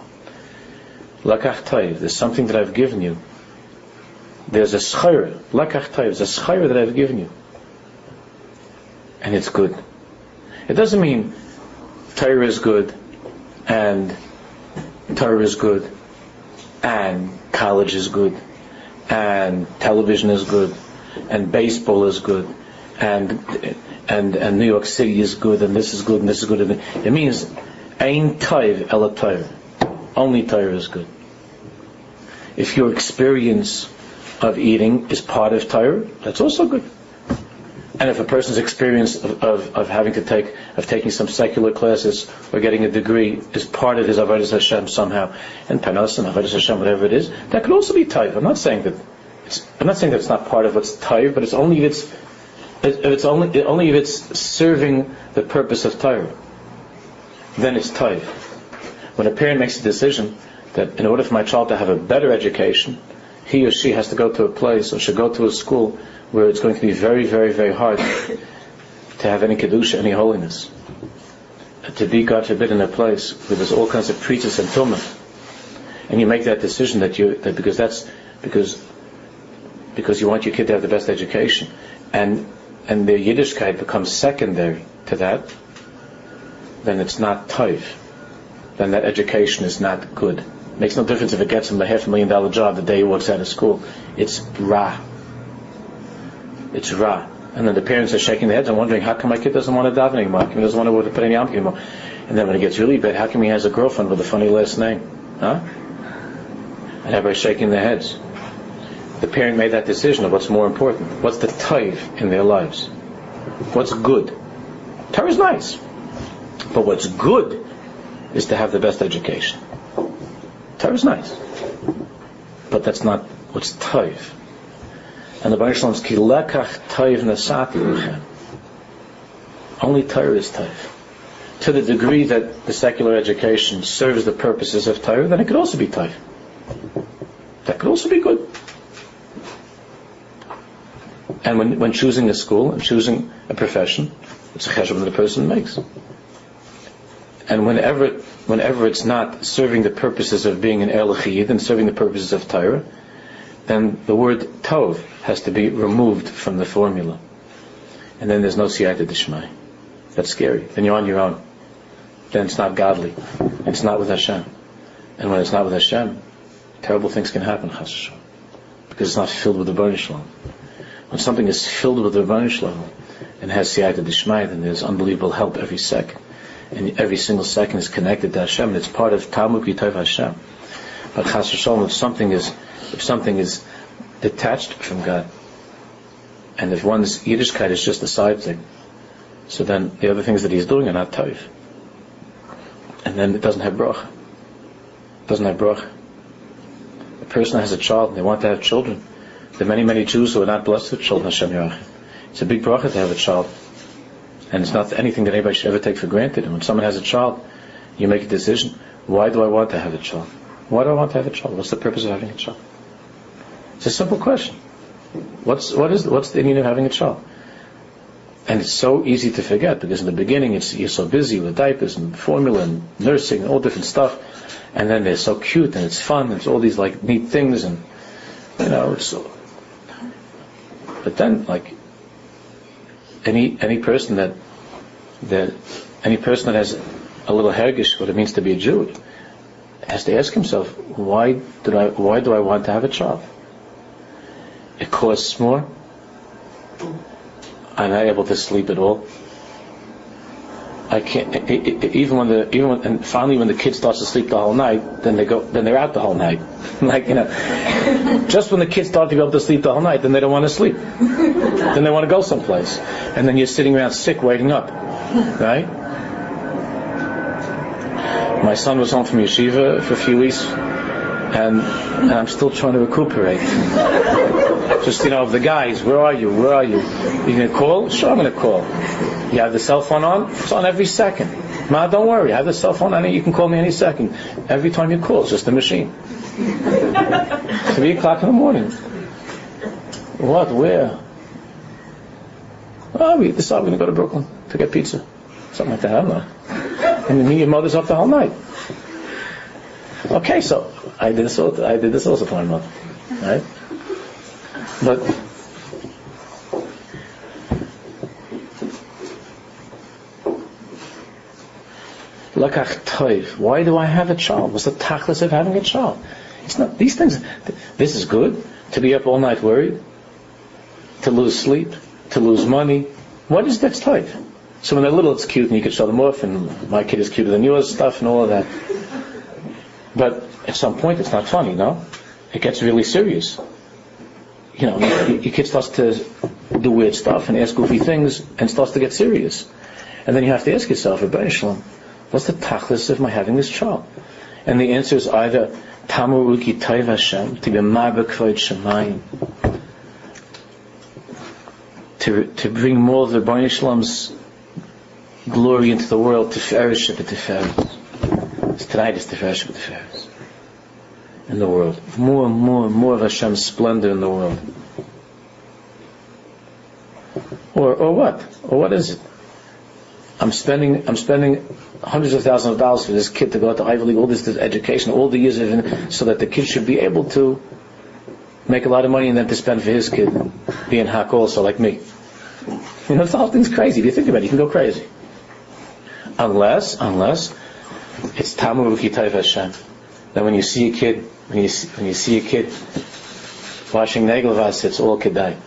Lekach toiv. There's something that I've given you. There's a schayr. Lekach toiv. There's a schayr that I've given you and it's good. It doesn't mean Torah is good and Torah is good and college is good and television is good and baseball is good and and and New York City is good and this is good and this is good and it means ein taiv ela Torah. Only Torah is good. If your experience of eating is part of Torah, that's also good. And if a person's experience of, of, of, having to take, of taking some secular classes or getting a degree is part of his Avodah Hashem somehow, and Panos and Avodah Hashem, whatever it is, that could also be taif. I'm not saying that, I'm not saying that it's not part of what's taif, but it's only if it's, if it's only, only if it's serving the purpose of Torah. Then it's taif. When a parent makes a decision that in order for my child to have a better education, he or she has to go to a place or should go to a school where it's going to be very, very, very hard to have any kedusha, any holiness. Uh, to be, God forbid, in a place where there's all kinds of preachers and tumah, and you make that decision that you that because that's because because you want your kid to have the best education, and and the Yiddishkeit becomes secondary to that, then it's not toiv. Then that education is not good. It Makes no difference if it gets him a half a million dollar job the day he walks out of school. It's ra it's ra. And then the parents are shaking their heads and wondering, how come my kid doesn't want to daven anymore? He doesn't want to put any yom anymore? And then when it gets really bad, how come he has a girlfriend with a funny last name? Huh? And everybody's shaking their heads. The parent made that decision of what's more important. What's the taiv in their lives? What's good? Torah is nice. But what's good is to have the best education. Torah is nice. But that's not what's taiv. And the Baruch Shalom's ki lekach toiv nasati. Only Torah is toiv. To the degree that the secular education serves the purposes of Torah, then it could also be toiv. That could also be good. And when, when choosing a school and choosing a profession, it's a cheshbon that a person makes. And whenever, whenever it's not serving the purposes of being an Elachid and serving the purposes of Torah, then the word tov has to be removed from the formula. And then there's no siyata dishmai. That's scary. Then you're on your own. Then it's not godly. It's not with Hashem. And when it's not with Hashem, terrible things can happen, because it's not filled with the Baruch When something is filled with the Baruch and has siyata dishmai, then there's unbelievable help every second. And every single second is connected to Hashem, and it's part of Talmud Yitov Hashem. But Chas if something is if something is detached from God, and if one's Yiddishkeit is just a side thing, so then the other things that he's doing are not toiv. And then it doesn't have bracha. It doesn't have bracha. A person has a child and they want to have children. There are many, many Jews who are not blessed with children, Hashem Yerach. It's a big bracha to have a child. And it's not anything that anybody should ever take for granted. And when someone has a child, you make a decision. Why do I want to have a child? Why do I want to have a child? What's the purpose of having a child? It's a simple question. What's what is what's the meaning of having a child? And it's so easy to forget because in the beginning it's you're so busy with diapers and formula and nursing and all different stuff, and then they're so cute and it's fun. And it's all these like neat things and you know it's. But then like any any person that that any person that has a little hergish what it means to be a Jew has to ask himself why did I why do I want to have a child? It costs more. I'm not able to sleep at all. I can't even when the even when, and finally when the kid starts to sleep the whole night, then they go then they're out the whole night. (laughs) like you know, just when the kids start to be able to sleep the whole night, then they don't want to sleep. (laughs) then they want to go someplace, and then you're sitting around sick, waiting up, right? My son was home from yeshiva for a few weeks, and, and I'm still trying to recuperate. (laughs) Just, you know, of the guys, where are you? Where are you? You gonna call? Sure, I'm gonna call. You have the cell phone on? It's on every second. Ma, don't worry. I have the cell phone on. You can call me any second. Every time you call, it's just a machine. (laughs) Three o'clock in the morning. What? Where? Oh, we decided we're going to go to Brooklyn to get pizza. Something like that. I don't know. And then your mother's up the whole night. Okay, so I did this also, I did this also for my mother. Right? But. Why do I have a child? What's the tachlis of having a child? It's not these things. This is good to be up all night worried, to lose sleep, to lose money. What is that toiv? So when they're little, it's cute, and you can show them off, and my kid is cuter than yours, stuff, and all of that. But at some point, it's not funny, no? It gets really serious. You know, your kid starts to do weird stuff and ask goofy things, and starts to get serious. And then you have to ask yourself, Shalom, what's the tachlis of my having this child? And the answer is either Tamuruki Taiv Hashem, to be Shemayim, to, to bring more of the Rabbi Shalom's glory into the world, to Tiferes Tiferes. Tonight is Tiferes Tiferes. In the world. More and more and more of Hashem's splendor in the world. Or, or what? Or what is it? I'm spending, I'm spending hundreds of thousands of dollars for this kid to go to Ivy League, all this, this education, all the years of it, so that the kid should be able to make a lot of money and then to spend for his kid, being hack also, like me. You know, the whole thing's crazy. If you think about it, you can go crazy. Unless, unless, it's Tamu Hashem. That when you see a kid, when you see, when you see a kid washing Negelvas, it's all Kedai.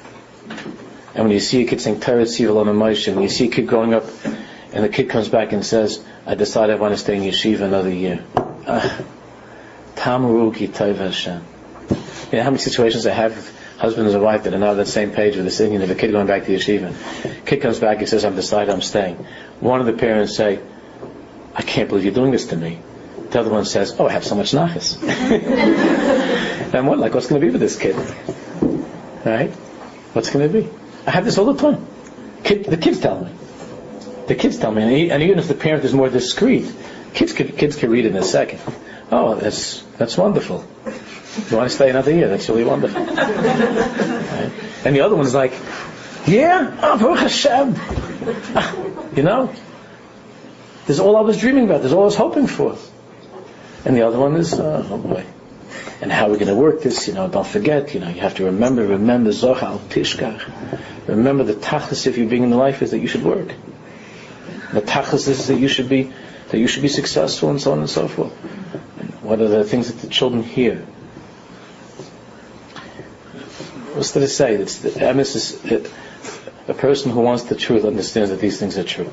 And when you see a kid saying Teretz Sivalon and when you see a kid growing up, and the kid comes back and says, I decided I want to stay in yeshiva another year. Ah, Tamu Hashem. You know how many situations I have with husbands and wife that are not on the same page with the singing of a kid going back to yeshiva. Kid comes back, he says, I've decided I'm staying. One of the parents say, I can't believe you're doing this to me. The other one says, Oh, I have so much nachas. (laughs) and what, like, what's going to be with this kid? Right? What's going to be? I have this all the time. Kid, the kids tell me. The kids tell me, and, and even if the parent is more discreet, kids could, kids can read it in a second. Oh, that's that's wonderful. You want to stay another year? That's really wonderful. (laughs) right? And the other one's like, yeah, oh, Baruch Hashem. Ah, you know, this is all I was dreaming about. This is all I was hoping for. And the other one is, uh, oh boy. And how are we going to work this? You know, don't forget, you know, you have to remember, remember Zohar, Tishkach. Remember the tachlis if you're being in the life is that you should work. The tachlis is that you should be, that you should be successful and so on and so forth. And what are the things that the children hear? What's did it say? It's the emes is, a person who wants the truth understands that these things are true.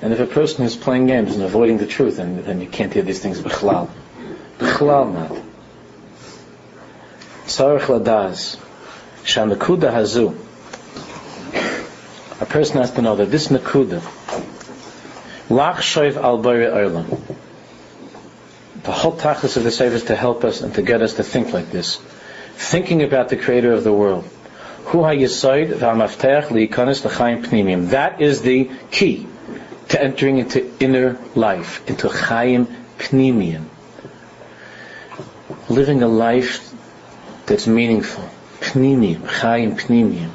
And if a person is playing games and avoiding the truth, then, then you can't hear these things. Not. Tzarech ladaz. Shanakuda hazu. A person has to know that this nakuda, lach shoiv al olam. The whole tachlis of the Sefer is to help us and to get us to think like this. Thinking about the creator of the world that is the key to entering into inner life, into Chaim Pnimium. Living a life that's meaningful. pnimim, chayim pnimim.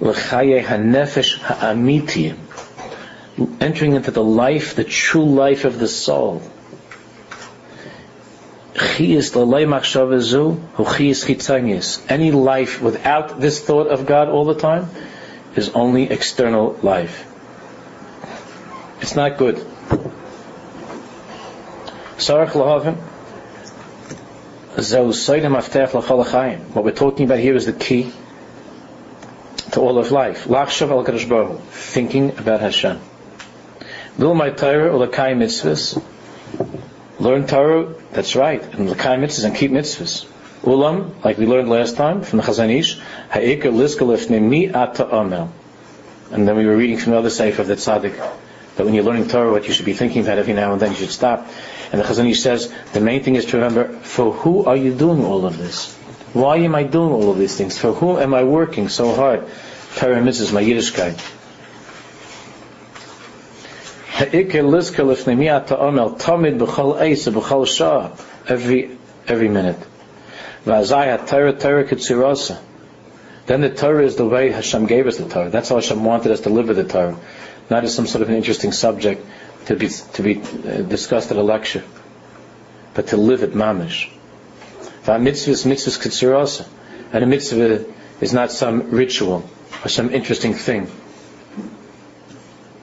L'chaye hanefesh ha'amitiyim. Entering into the life, the true life of the soul. Any life without this thought of God all the time is only external life. It's not good. What we're talking about here is the key to all of life. Lakshav al-Karashbahu, thinking about Hashem. my Torah or mitzvahs Learn Torah, that's right, and L'kai mitzvahs and keep mitzvahs. Ulam, like we learned last time from the Chazon Ish, ha'ikar liskalif mi ata amel. And then we were reading from the other sefer of the tzaddik, that when you're learning Torah, what you should be thinking about every now and then, you should stop. And the Chazon Ish says, the main thing is to remember, for who are you doing all of this? Why am I doing all of these things? For whom am I working so hard? Torah mitzvahs, my Yiddishkeit. Every every minute. Then the Torah is the way Hashem gave us the Torah. That's how Hashem wanted us to live with the Torah, not as some sort of an interesting subject to be to be uh, discussed at a lecture, but to live it mamish. Mitzvahs mitzvahs kitzurasa, and a mitzvah is not some ritual or some interesting thing.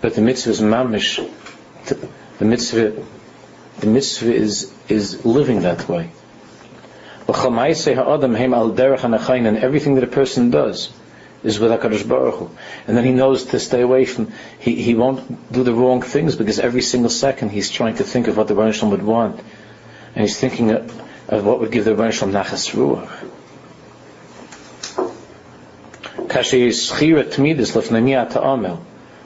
But the mitzvah is mamish. The mitzvah, the mitzvah is is living that way. And everything that a person does is with Hakadosh Baruch Hu. And then he knows to stay away from. He he won't do the wrong things because every single second he's trying to think of what the Rebbeinu would want, and he's thinking of, of what would give the Rebbeinu nachas ruach.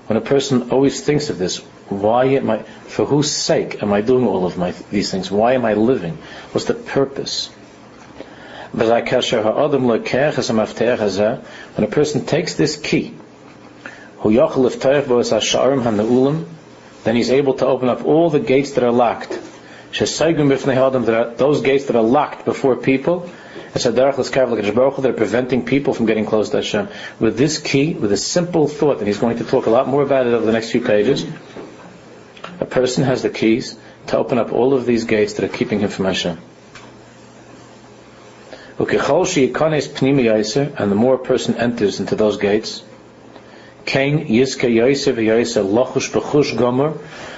When a person always thinks of this, why am I, for whose sake am I doing all of my, these things? Why am I living? What's the purpose? When a person takes this key, then he's able to open up all the gates that are locked. Those gates that are locked before people, it's a derech l'skav They're preventing people from getting close to Hashem. With this key, with a simple thought, and he's going to talk a lot more about it over the next few pages. A person has the keys to open up all of these gates that are keeping him from Hashem. And the more a person enters into those gates,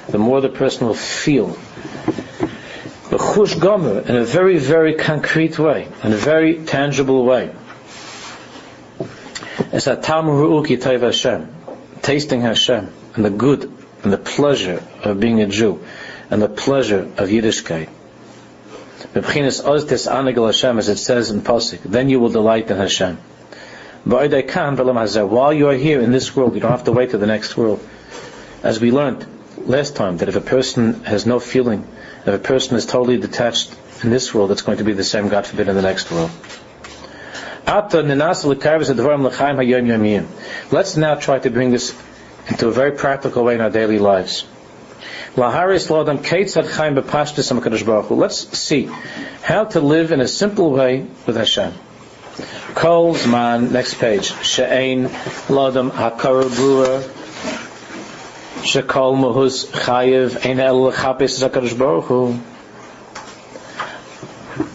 the more the person will feel in a very, very concrete way, in a very tangible way. It's a ru'uki Hashem, tasting Hashem, and the good and the pleasure of being a Jew, and the pleasure of Yiddishkeit. Hashem, as it says in Pasuk, then you will delight in Hashem. While you are here in this world, you don't have to wait to the next world. As we learned last time, that if a person has no feeling if a person is totally detached in this world, it's going to be the same, God forbid, in the next world. Let's now try to bring this into a very practical way in our daily lives. Let's see how to live in a simple way with Hashem. Kol Zman, next page. She'ein Lodam Hakara Brua Shekol Muhus Chayiv Ein El Chapis Zakadosh Baruch Hu.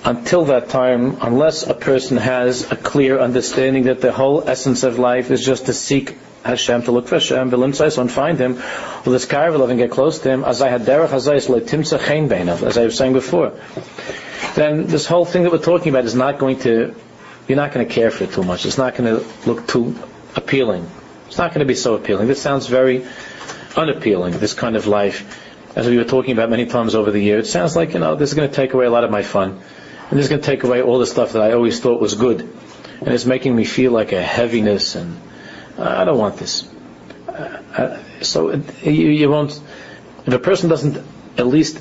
Until that time, unless a person has a clear understanding that the whole essence of life is just to seek Hashem, to look for Hashem, v'limtzais, and find Him, this love and get close to Him, as I had derech le'timtza chen beinav, as I was saying before, then this whole thing that we're talking about is not going to, you're not going to care for it too much. It's not going to look too appealing. It's not going to be so appealing. This sounds very unappealing, this kind of life. As we were talking about many times over the year, it sounds like, you know, this is going to take away a lot of my fun. And this is going to take away all the stuff that I always thought was good. And it's making me feel like a heaviness and I don't want this. Uh, so you, you won't, if a person doesn't at least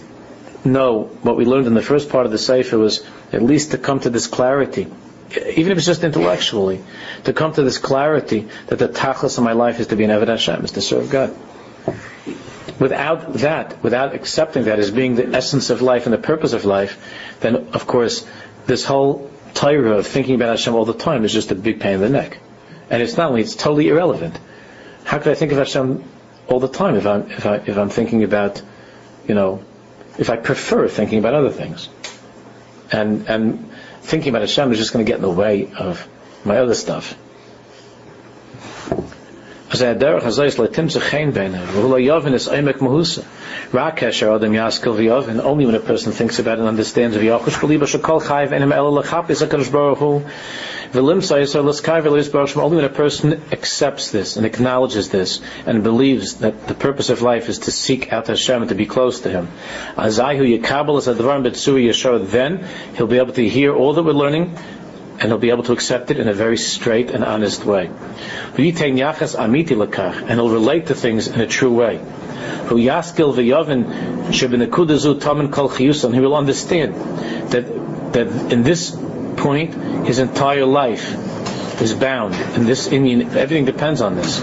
know what we learned in the first part of the Sefer was at least to come to this clarity, even if it's just intellectually, to come to this clarity that the tachlis of my life is to be an Eved Hashem, is to serve God. Without that, without accepting that as being the essence of life and the purpose of life, then of course this whole Torah of thinking about Hashem all the time is just a big pain in the neck. And it's not only, it's totally irrelevant. How could I think of Hashem all the time if I'm, if I, if I'm thinking about, you know, if I prefer thinking about other things? And, and thinking about Hashem is just going to get in the way of my other stuff. Only when a person thinks about and understands only when a person accepts this and acknowledges this and believes that the purpose of life is to seek out Hashem and to be close to Him. Then he'll be able to hear all that we're learning and he'll be able to accept it in a very straight and honest way. And he'll relate to things in a true way. He will understand that, that in this point, his entire life is bound. And this everything depends on this.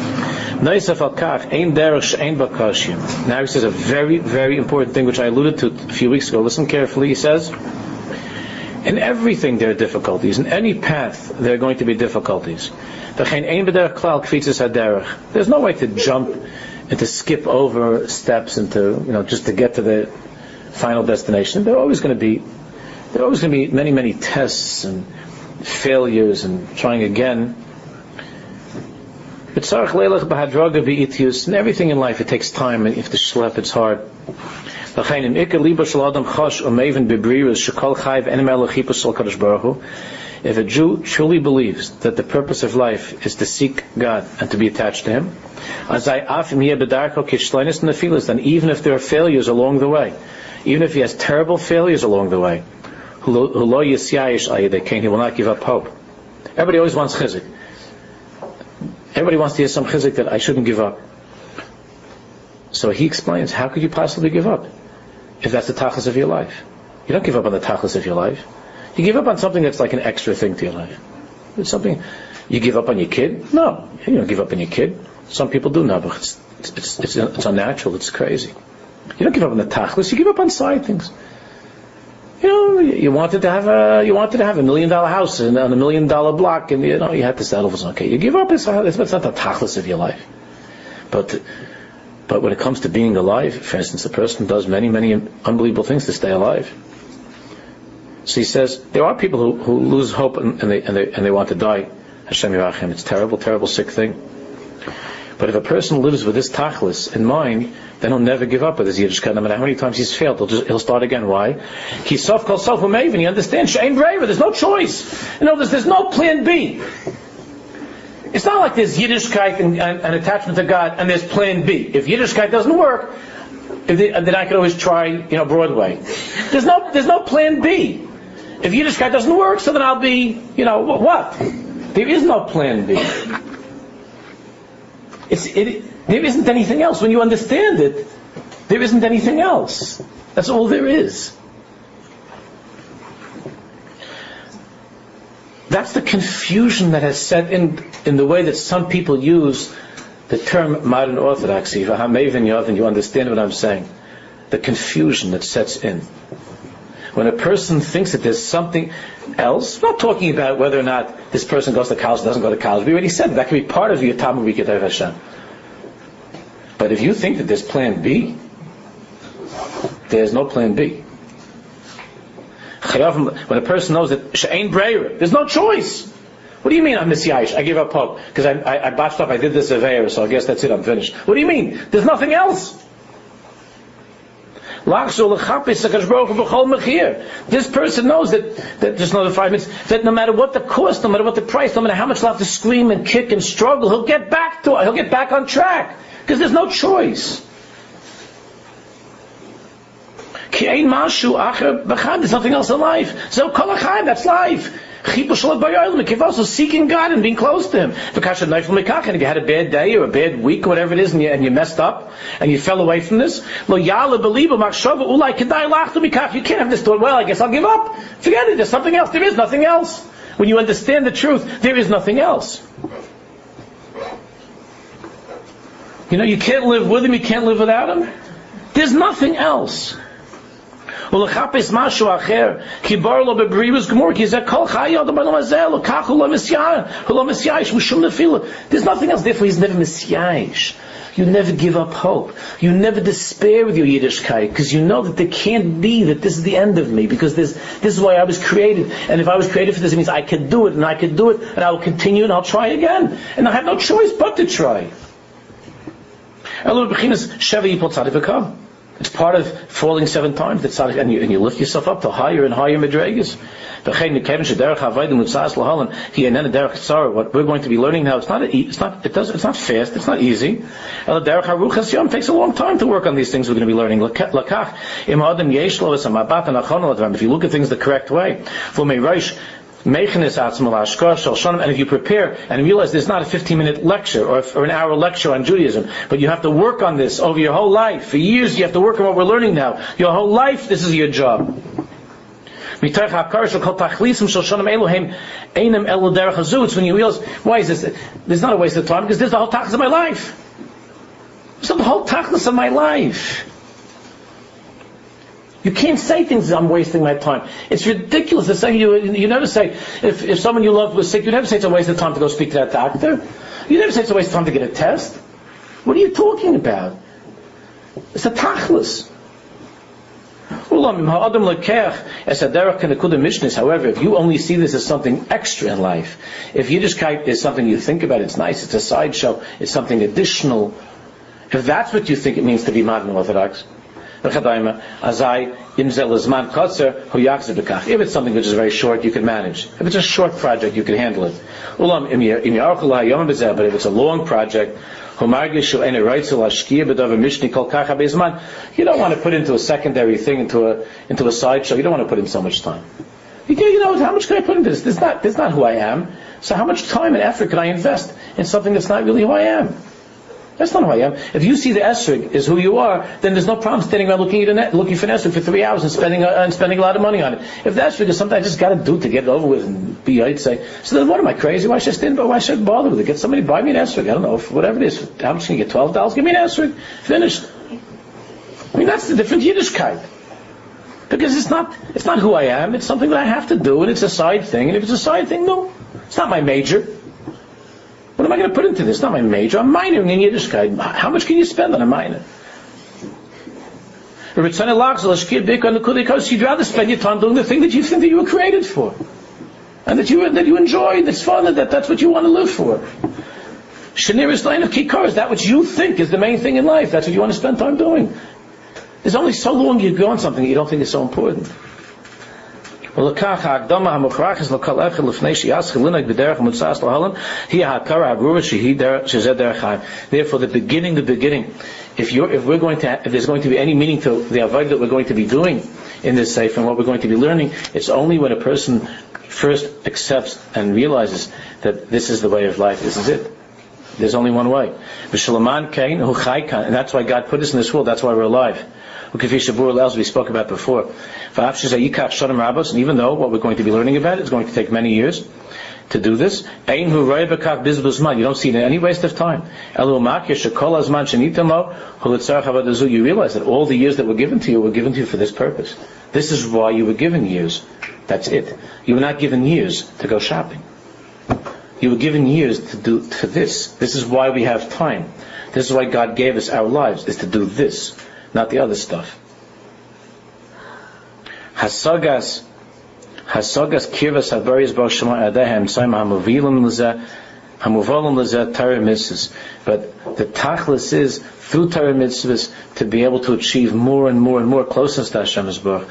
Now he says a very, very important thing which I alluded to a few weeks ago. Listen carefully. He says, in everything there are difficulties. In any path there are going to be difficulties. There's no way to jump and to skip over steps and to, you know, just to get to the final destination. There are always going to be, there are always going to be many, many tests and failures and trying again. But and everything in life, it takes time and if the schlep, it's hard. Um if a Jew truly believes that the purpose of life is to seek God and to be attached to Him, then even if there are failures along the way, even if he has terrible failures along the way, he will not give up hope. Everybody always wants chizik. Everybody wants to hear some chizik that I shouldn't give up. So he explains, how could you possibly give up? If that's the tachlis of your life. You don't give up on the tachlis of your life. You give up on something that's like an extra thing to your life. It's something you give up on your kid. No, you don't give up on your kid. Some people do now, but it's, it's, it's, it's unnatural. It's crazy. You don't give up on the tachlis. You give up on side things. You know, you wanted to have a you wanted to have a million dollar house and on a million dollar block, and you know you had to settle for something. Okay, you give up. It's, it's not the tachlis of your life, but but when it comes to being alive, for instance, a person does many, many unbelievable things to stay alive. So he says there are people who, who lose hope and, and, they, and, they, and they want to die. Hashem Yerachem. It's terrible, terrible, sick thing. But if a person lives with this tachlis in mind, then he'll never give up with his Yiddishkeit. No matter how many times he's failed, he'll, just, he'll start again. Why? He's self called self. He understands Shane Braver. There's no choice. You know, there's, there's no plan B. It's not like there's Yiddishkeit and, and, and, attachment to God and there's plan B. If Yiddishkeit doesn't work, then I could always try, you know, Broadway. There's no, there's no plan B. If Yiddishkeit doesn't work, so then I'll be, you know, what? There is no plan B. It's, it, there isn't anything else. When you understand it, there isn't anything else. That's all there is. That's the confusion that has set in in the way that some people use the term modern orthodoxy. You understand what I'm saying? The confusion that sets in. When a person thinks that there's something else, not talking about whether or not this person goes to college, doesn't go to college. We already said that, can be part of your Talmud Hashem. But if you think that there's plan B, there's no plan B. When a person knows that she'ain breyer, there's no choice. What do you mean I'm messiah? I give up hope because I, I, I, botched up. I did this aveir, so I guess that's it. I'm finished. What do you mean? There's nothing else. This person knows that, that just another five minutes, that no matter what the cost, no matter what the price, no matter how much he'll have to scream and kick and struggle, he'll get back to. He'll get back on track. Because there's no choice. There's nothing else in life. So that's life. Also seeking God and being close to Him. And if you had a bad day or a bad week or whatever it is and you, and you messed up and you fell away from this, you can't have this thought, well, I guess I'll give up. Forget it, there's something else. There is nothing else. When you understand the truth, there is nothing else. You know, you can't live with Him, you can't live without Him. There's nothing else. ולחפש משהו אחר, כי בור לו בבריאוס גמור, כי זה כל חיי אדם בעולם הזה, לקח הוא לא מסייע, הוא לא מסייעש משום נפילה. There's nothing else different, he's never מסייעש. You never give up hope. You never despair with your Yiddishkeit because you know that there can't be that this is the end of me because this, this is why I was created. And if I was created for this, it means I can do it and I can do it and I will continue and I'll try again. And I have no choice but to try. It's part of falling seven times, and you, and you lift yourself up to higher and higher madrigas. What we're going to be learning now, it's not, it's not, it does, it's not fast, it's not easy. It takes a long time to work on these things we're going to be learning. If you look at things the correct way, and if you prepare and realize there's not a 15 minute lecture or, or, an hour lecture on Judaism, but you have to work on this over your whole life. For years you have to work on what we're learning now. Your whole life, this is your job. It's when you realize, why is this? There's not a waste of time because there's the whole tachlis of my life. It's the whole tachlis of my life. You can't say things I'm wasting my time. It's ridiculous to say you, you never say, if, if someone you love was sick, you never say it's a waste of time to go speak to that doctor. You never say it's a waste of time to get a test. What are you talking about? It's a tachlis. However, if you only see this as something extra in life, if Yiddishkeit is something you think about, it's nice, it's a sideshow, it's something additional, if that's what you think it means to be modern Orthodox, if it's something which is very short, you can manage. If it's a short project, you can handle it. But if it's a long project, you don't want to put into a secondary thing, into a into a sideshow. You don't want to put in so much time. You, you know, how much can I put into this? This is not this is not who I am. So how much time and effort can I invest in something that's not really who I am? That's not who I am. If you see the esrog is who you are, then there's no problem standing around looking at a net, looking for an esrog for three hours and spending uh, and spending a lot of money on it. If that's because something I just got to do to get it over with and be I'd say, so then what am I crazy? Why should I stand? Why should I bother with it? Get somebody buy me an esrog. I don't know, whatever it is. Much can you get? Twelve dollars? Give me an esrog. Finished. I mean, that's the different Yiddishkeit. Because it's not, it's not who I am. It's something that I have to do, and it's a side thing. And if it's a side thing, no, it's not my major. What am I going to put into this? Not my major. I'm minoring in Yiddishkeit. How much can you spend on a minor? You'd rather spend your time doing the thing that you think that you were created for. And that you, that you enjoy, that's fun, that that's what you want to live for. Shanir line of kikar, is that what you think is the main thing in life? That's what you want to spend time doing. There's only so long you go on something that you don't think is so important. ולקח ההקדמה המוכרחת לכל אחד לפני שיעסק לנהג בדרך המוצעת להלן, היא ההכרה הגרובה שזה דרך חיים. Therefore, the beginning, the beginning, if you're, if we're going to, if there's going to be any meaning to the avoid that we're going to be doing in this safe and what we're going to be learning, it's only when a person first accepts and realizes that this is the way of life, this is it. There's only one way. And that's why God put us in this world, that's why we're alive as we spoke about before. And even though what we're going to be learning about is going to take many years to do this, you don't see any waste of time. You realize that all the years that were given to you were given to you for this purpose. This is why you were given years. That's it. You were not given years to go shopping. You were given years to do to this. This is why we have time. This is why God gave us our lives, is to do this not the other stuff. Hasagas, Hasagas lezeh, hamuvalim. But the tachlis is through Torah to be able to achieve more and more and more closeness to Hashem Baruch.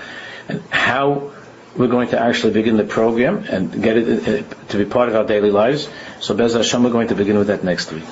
And how we're going to actually begin the program and get it uh, to be part of our daily lives. So Bez Hashem, we're going to begin with that next week.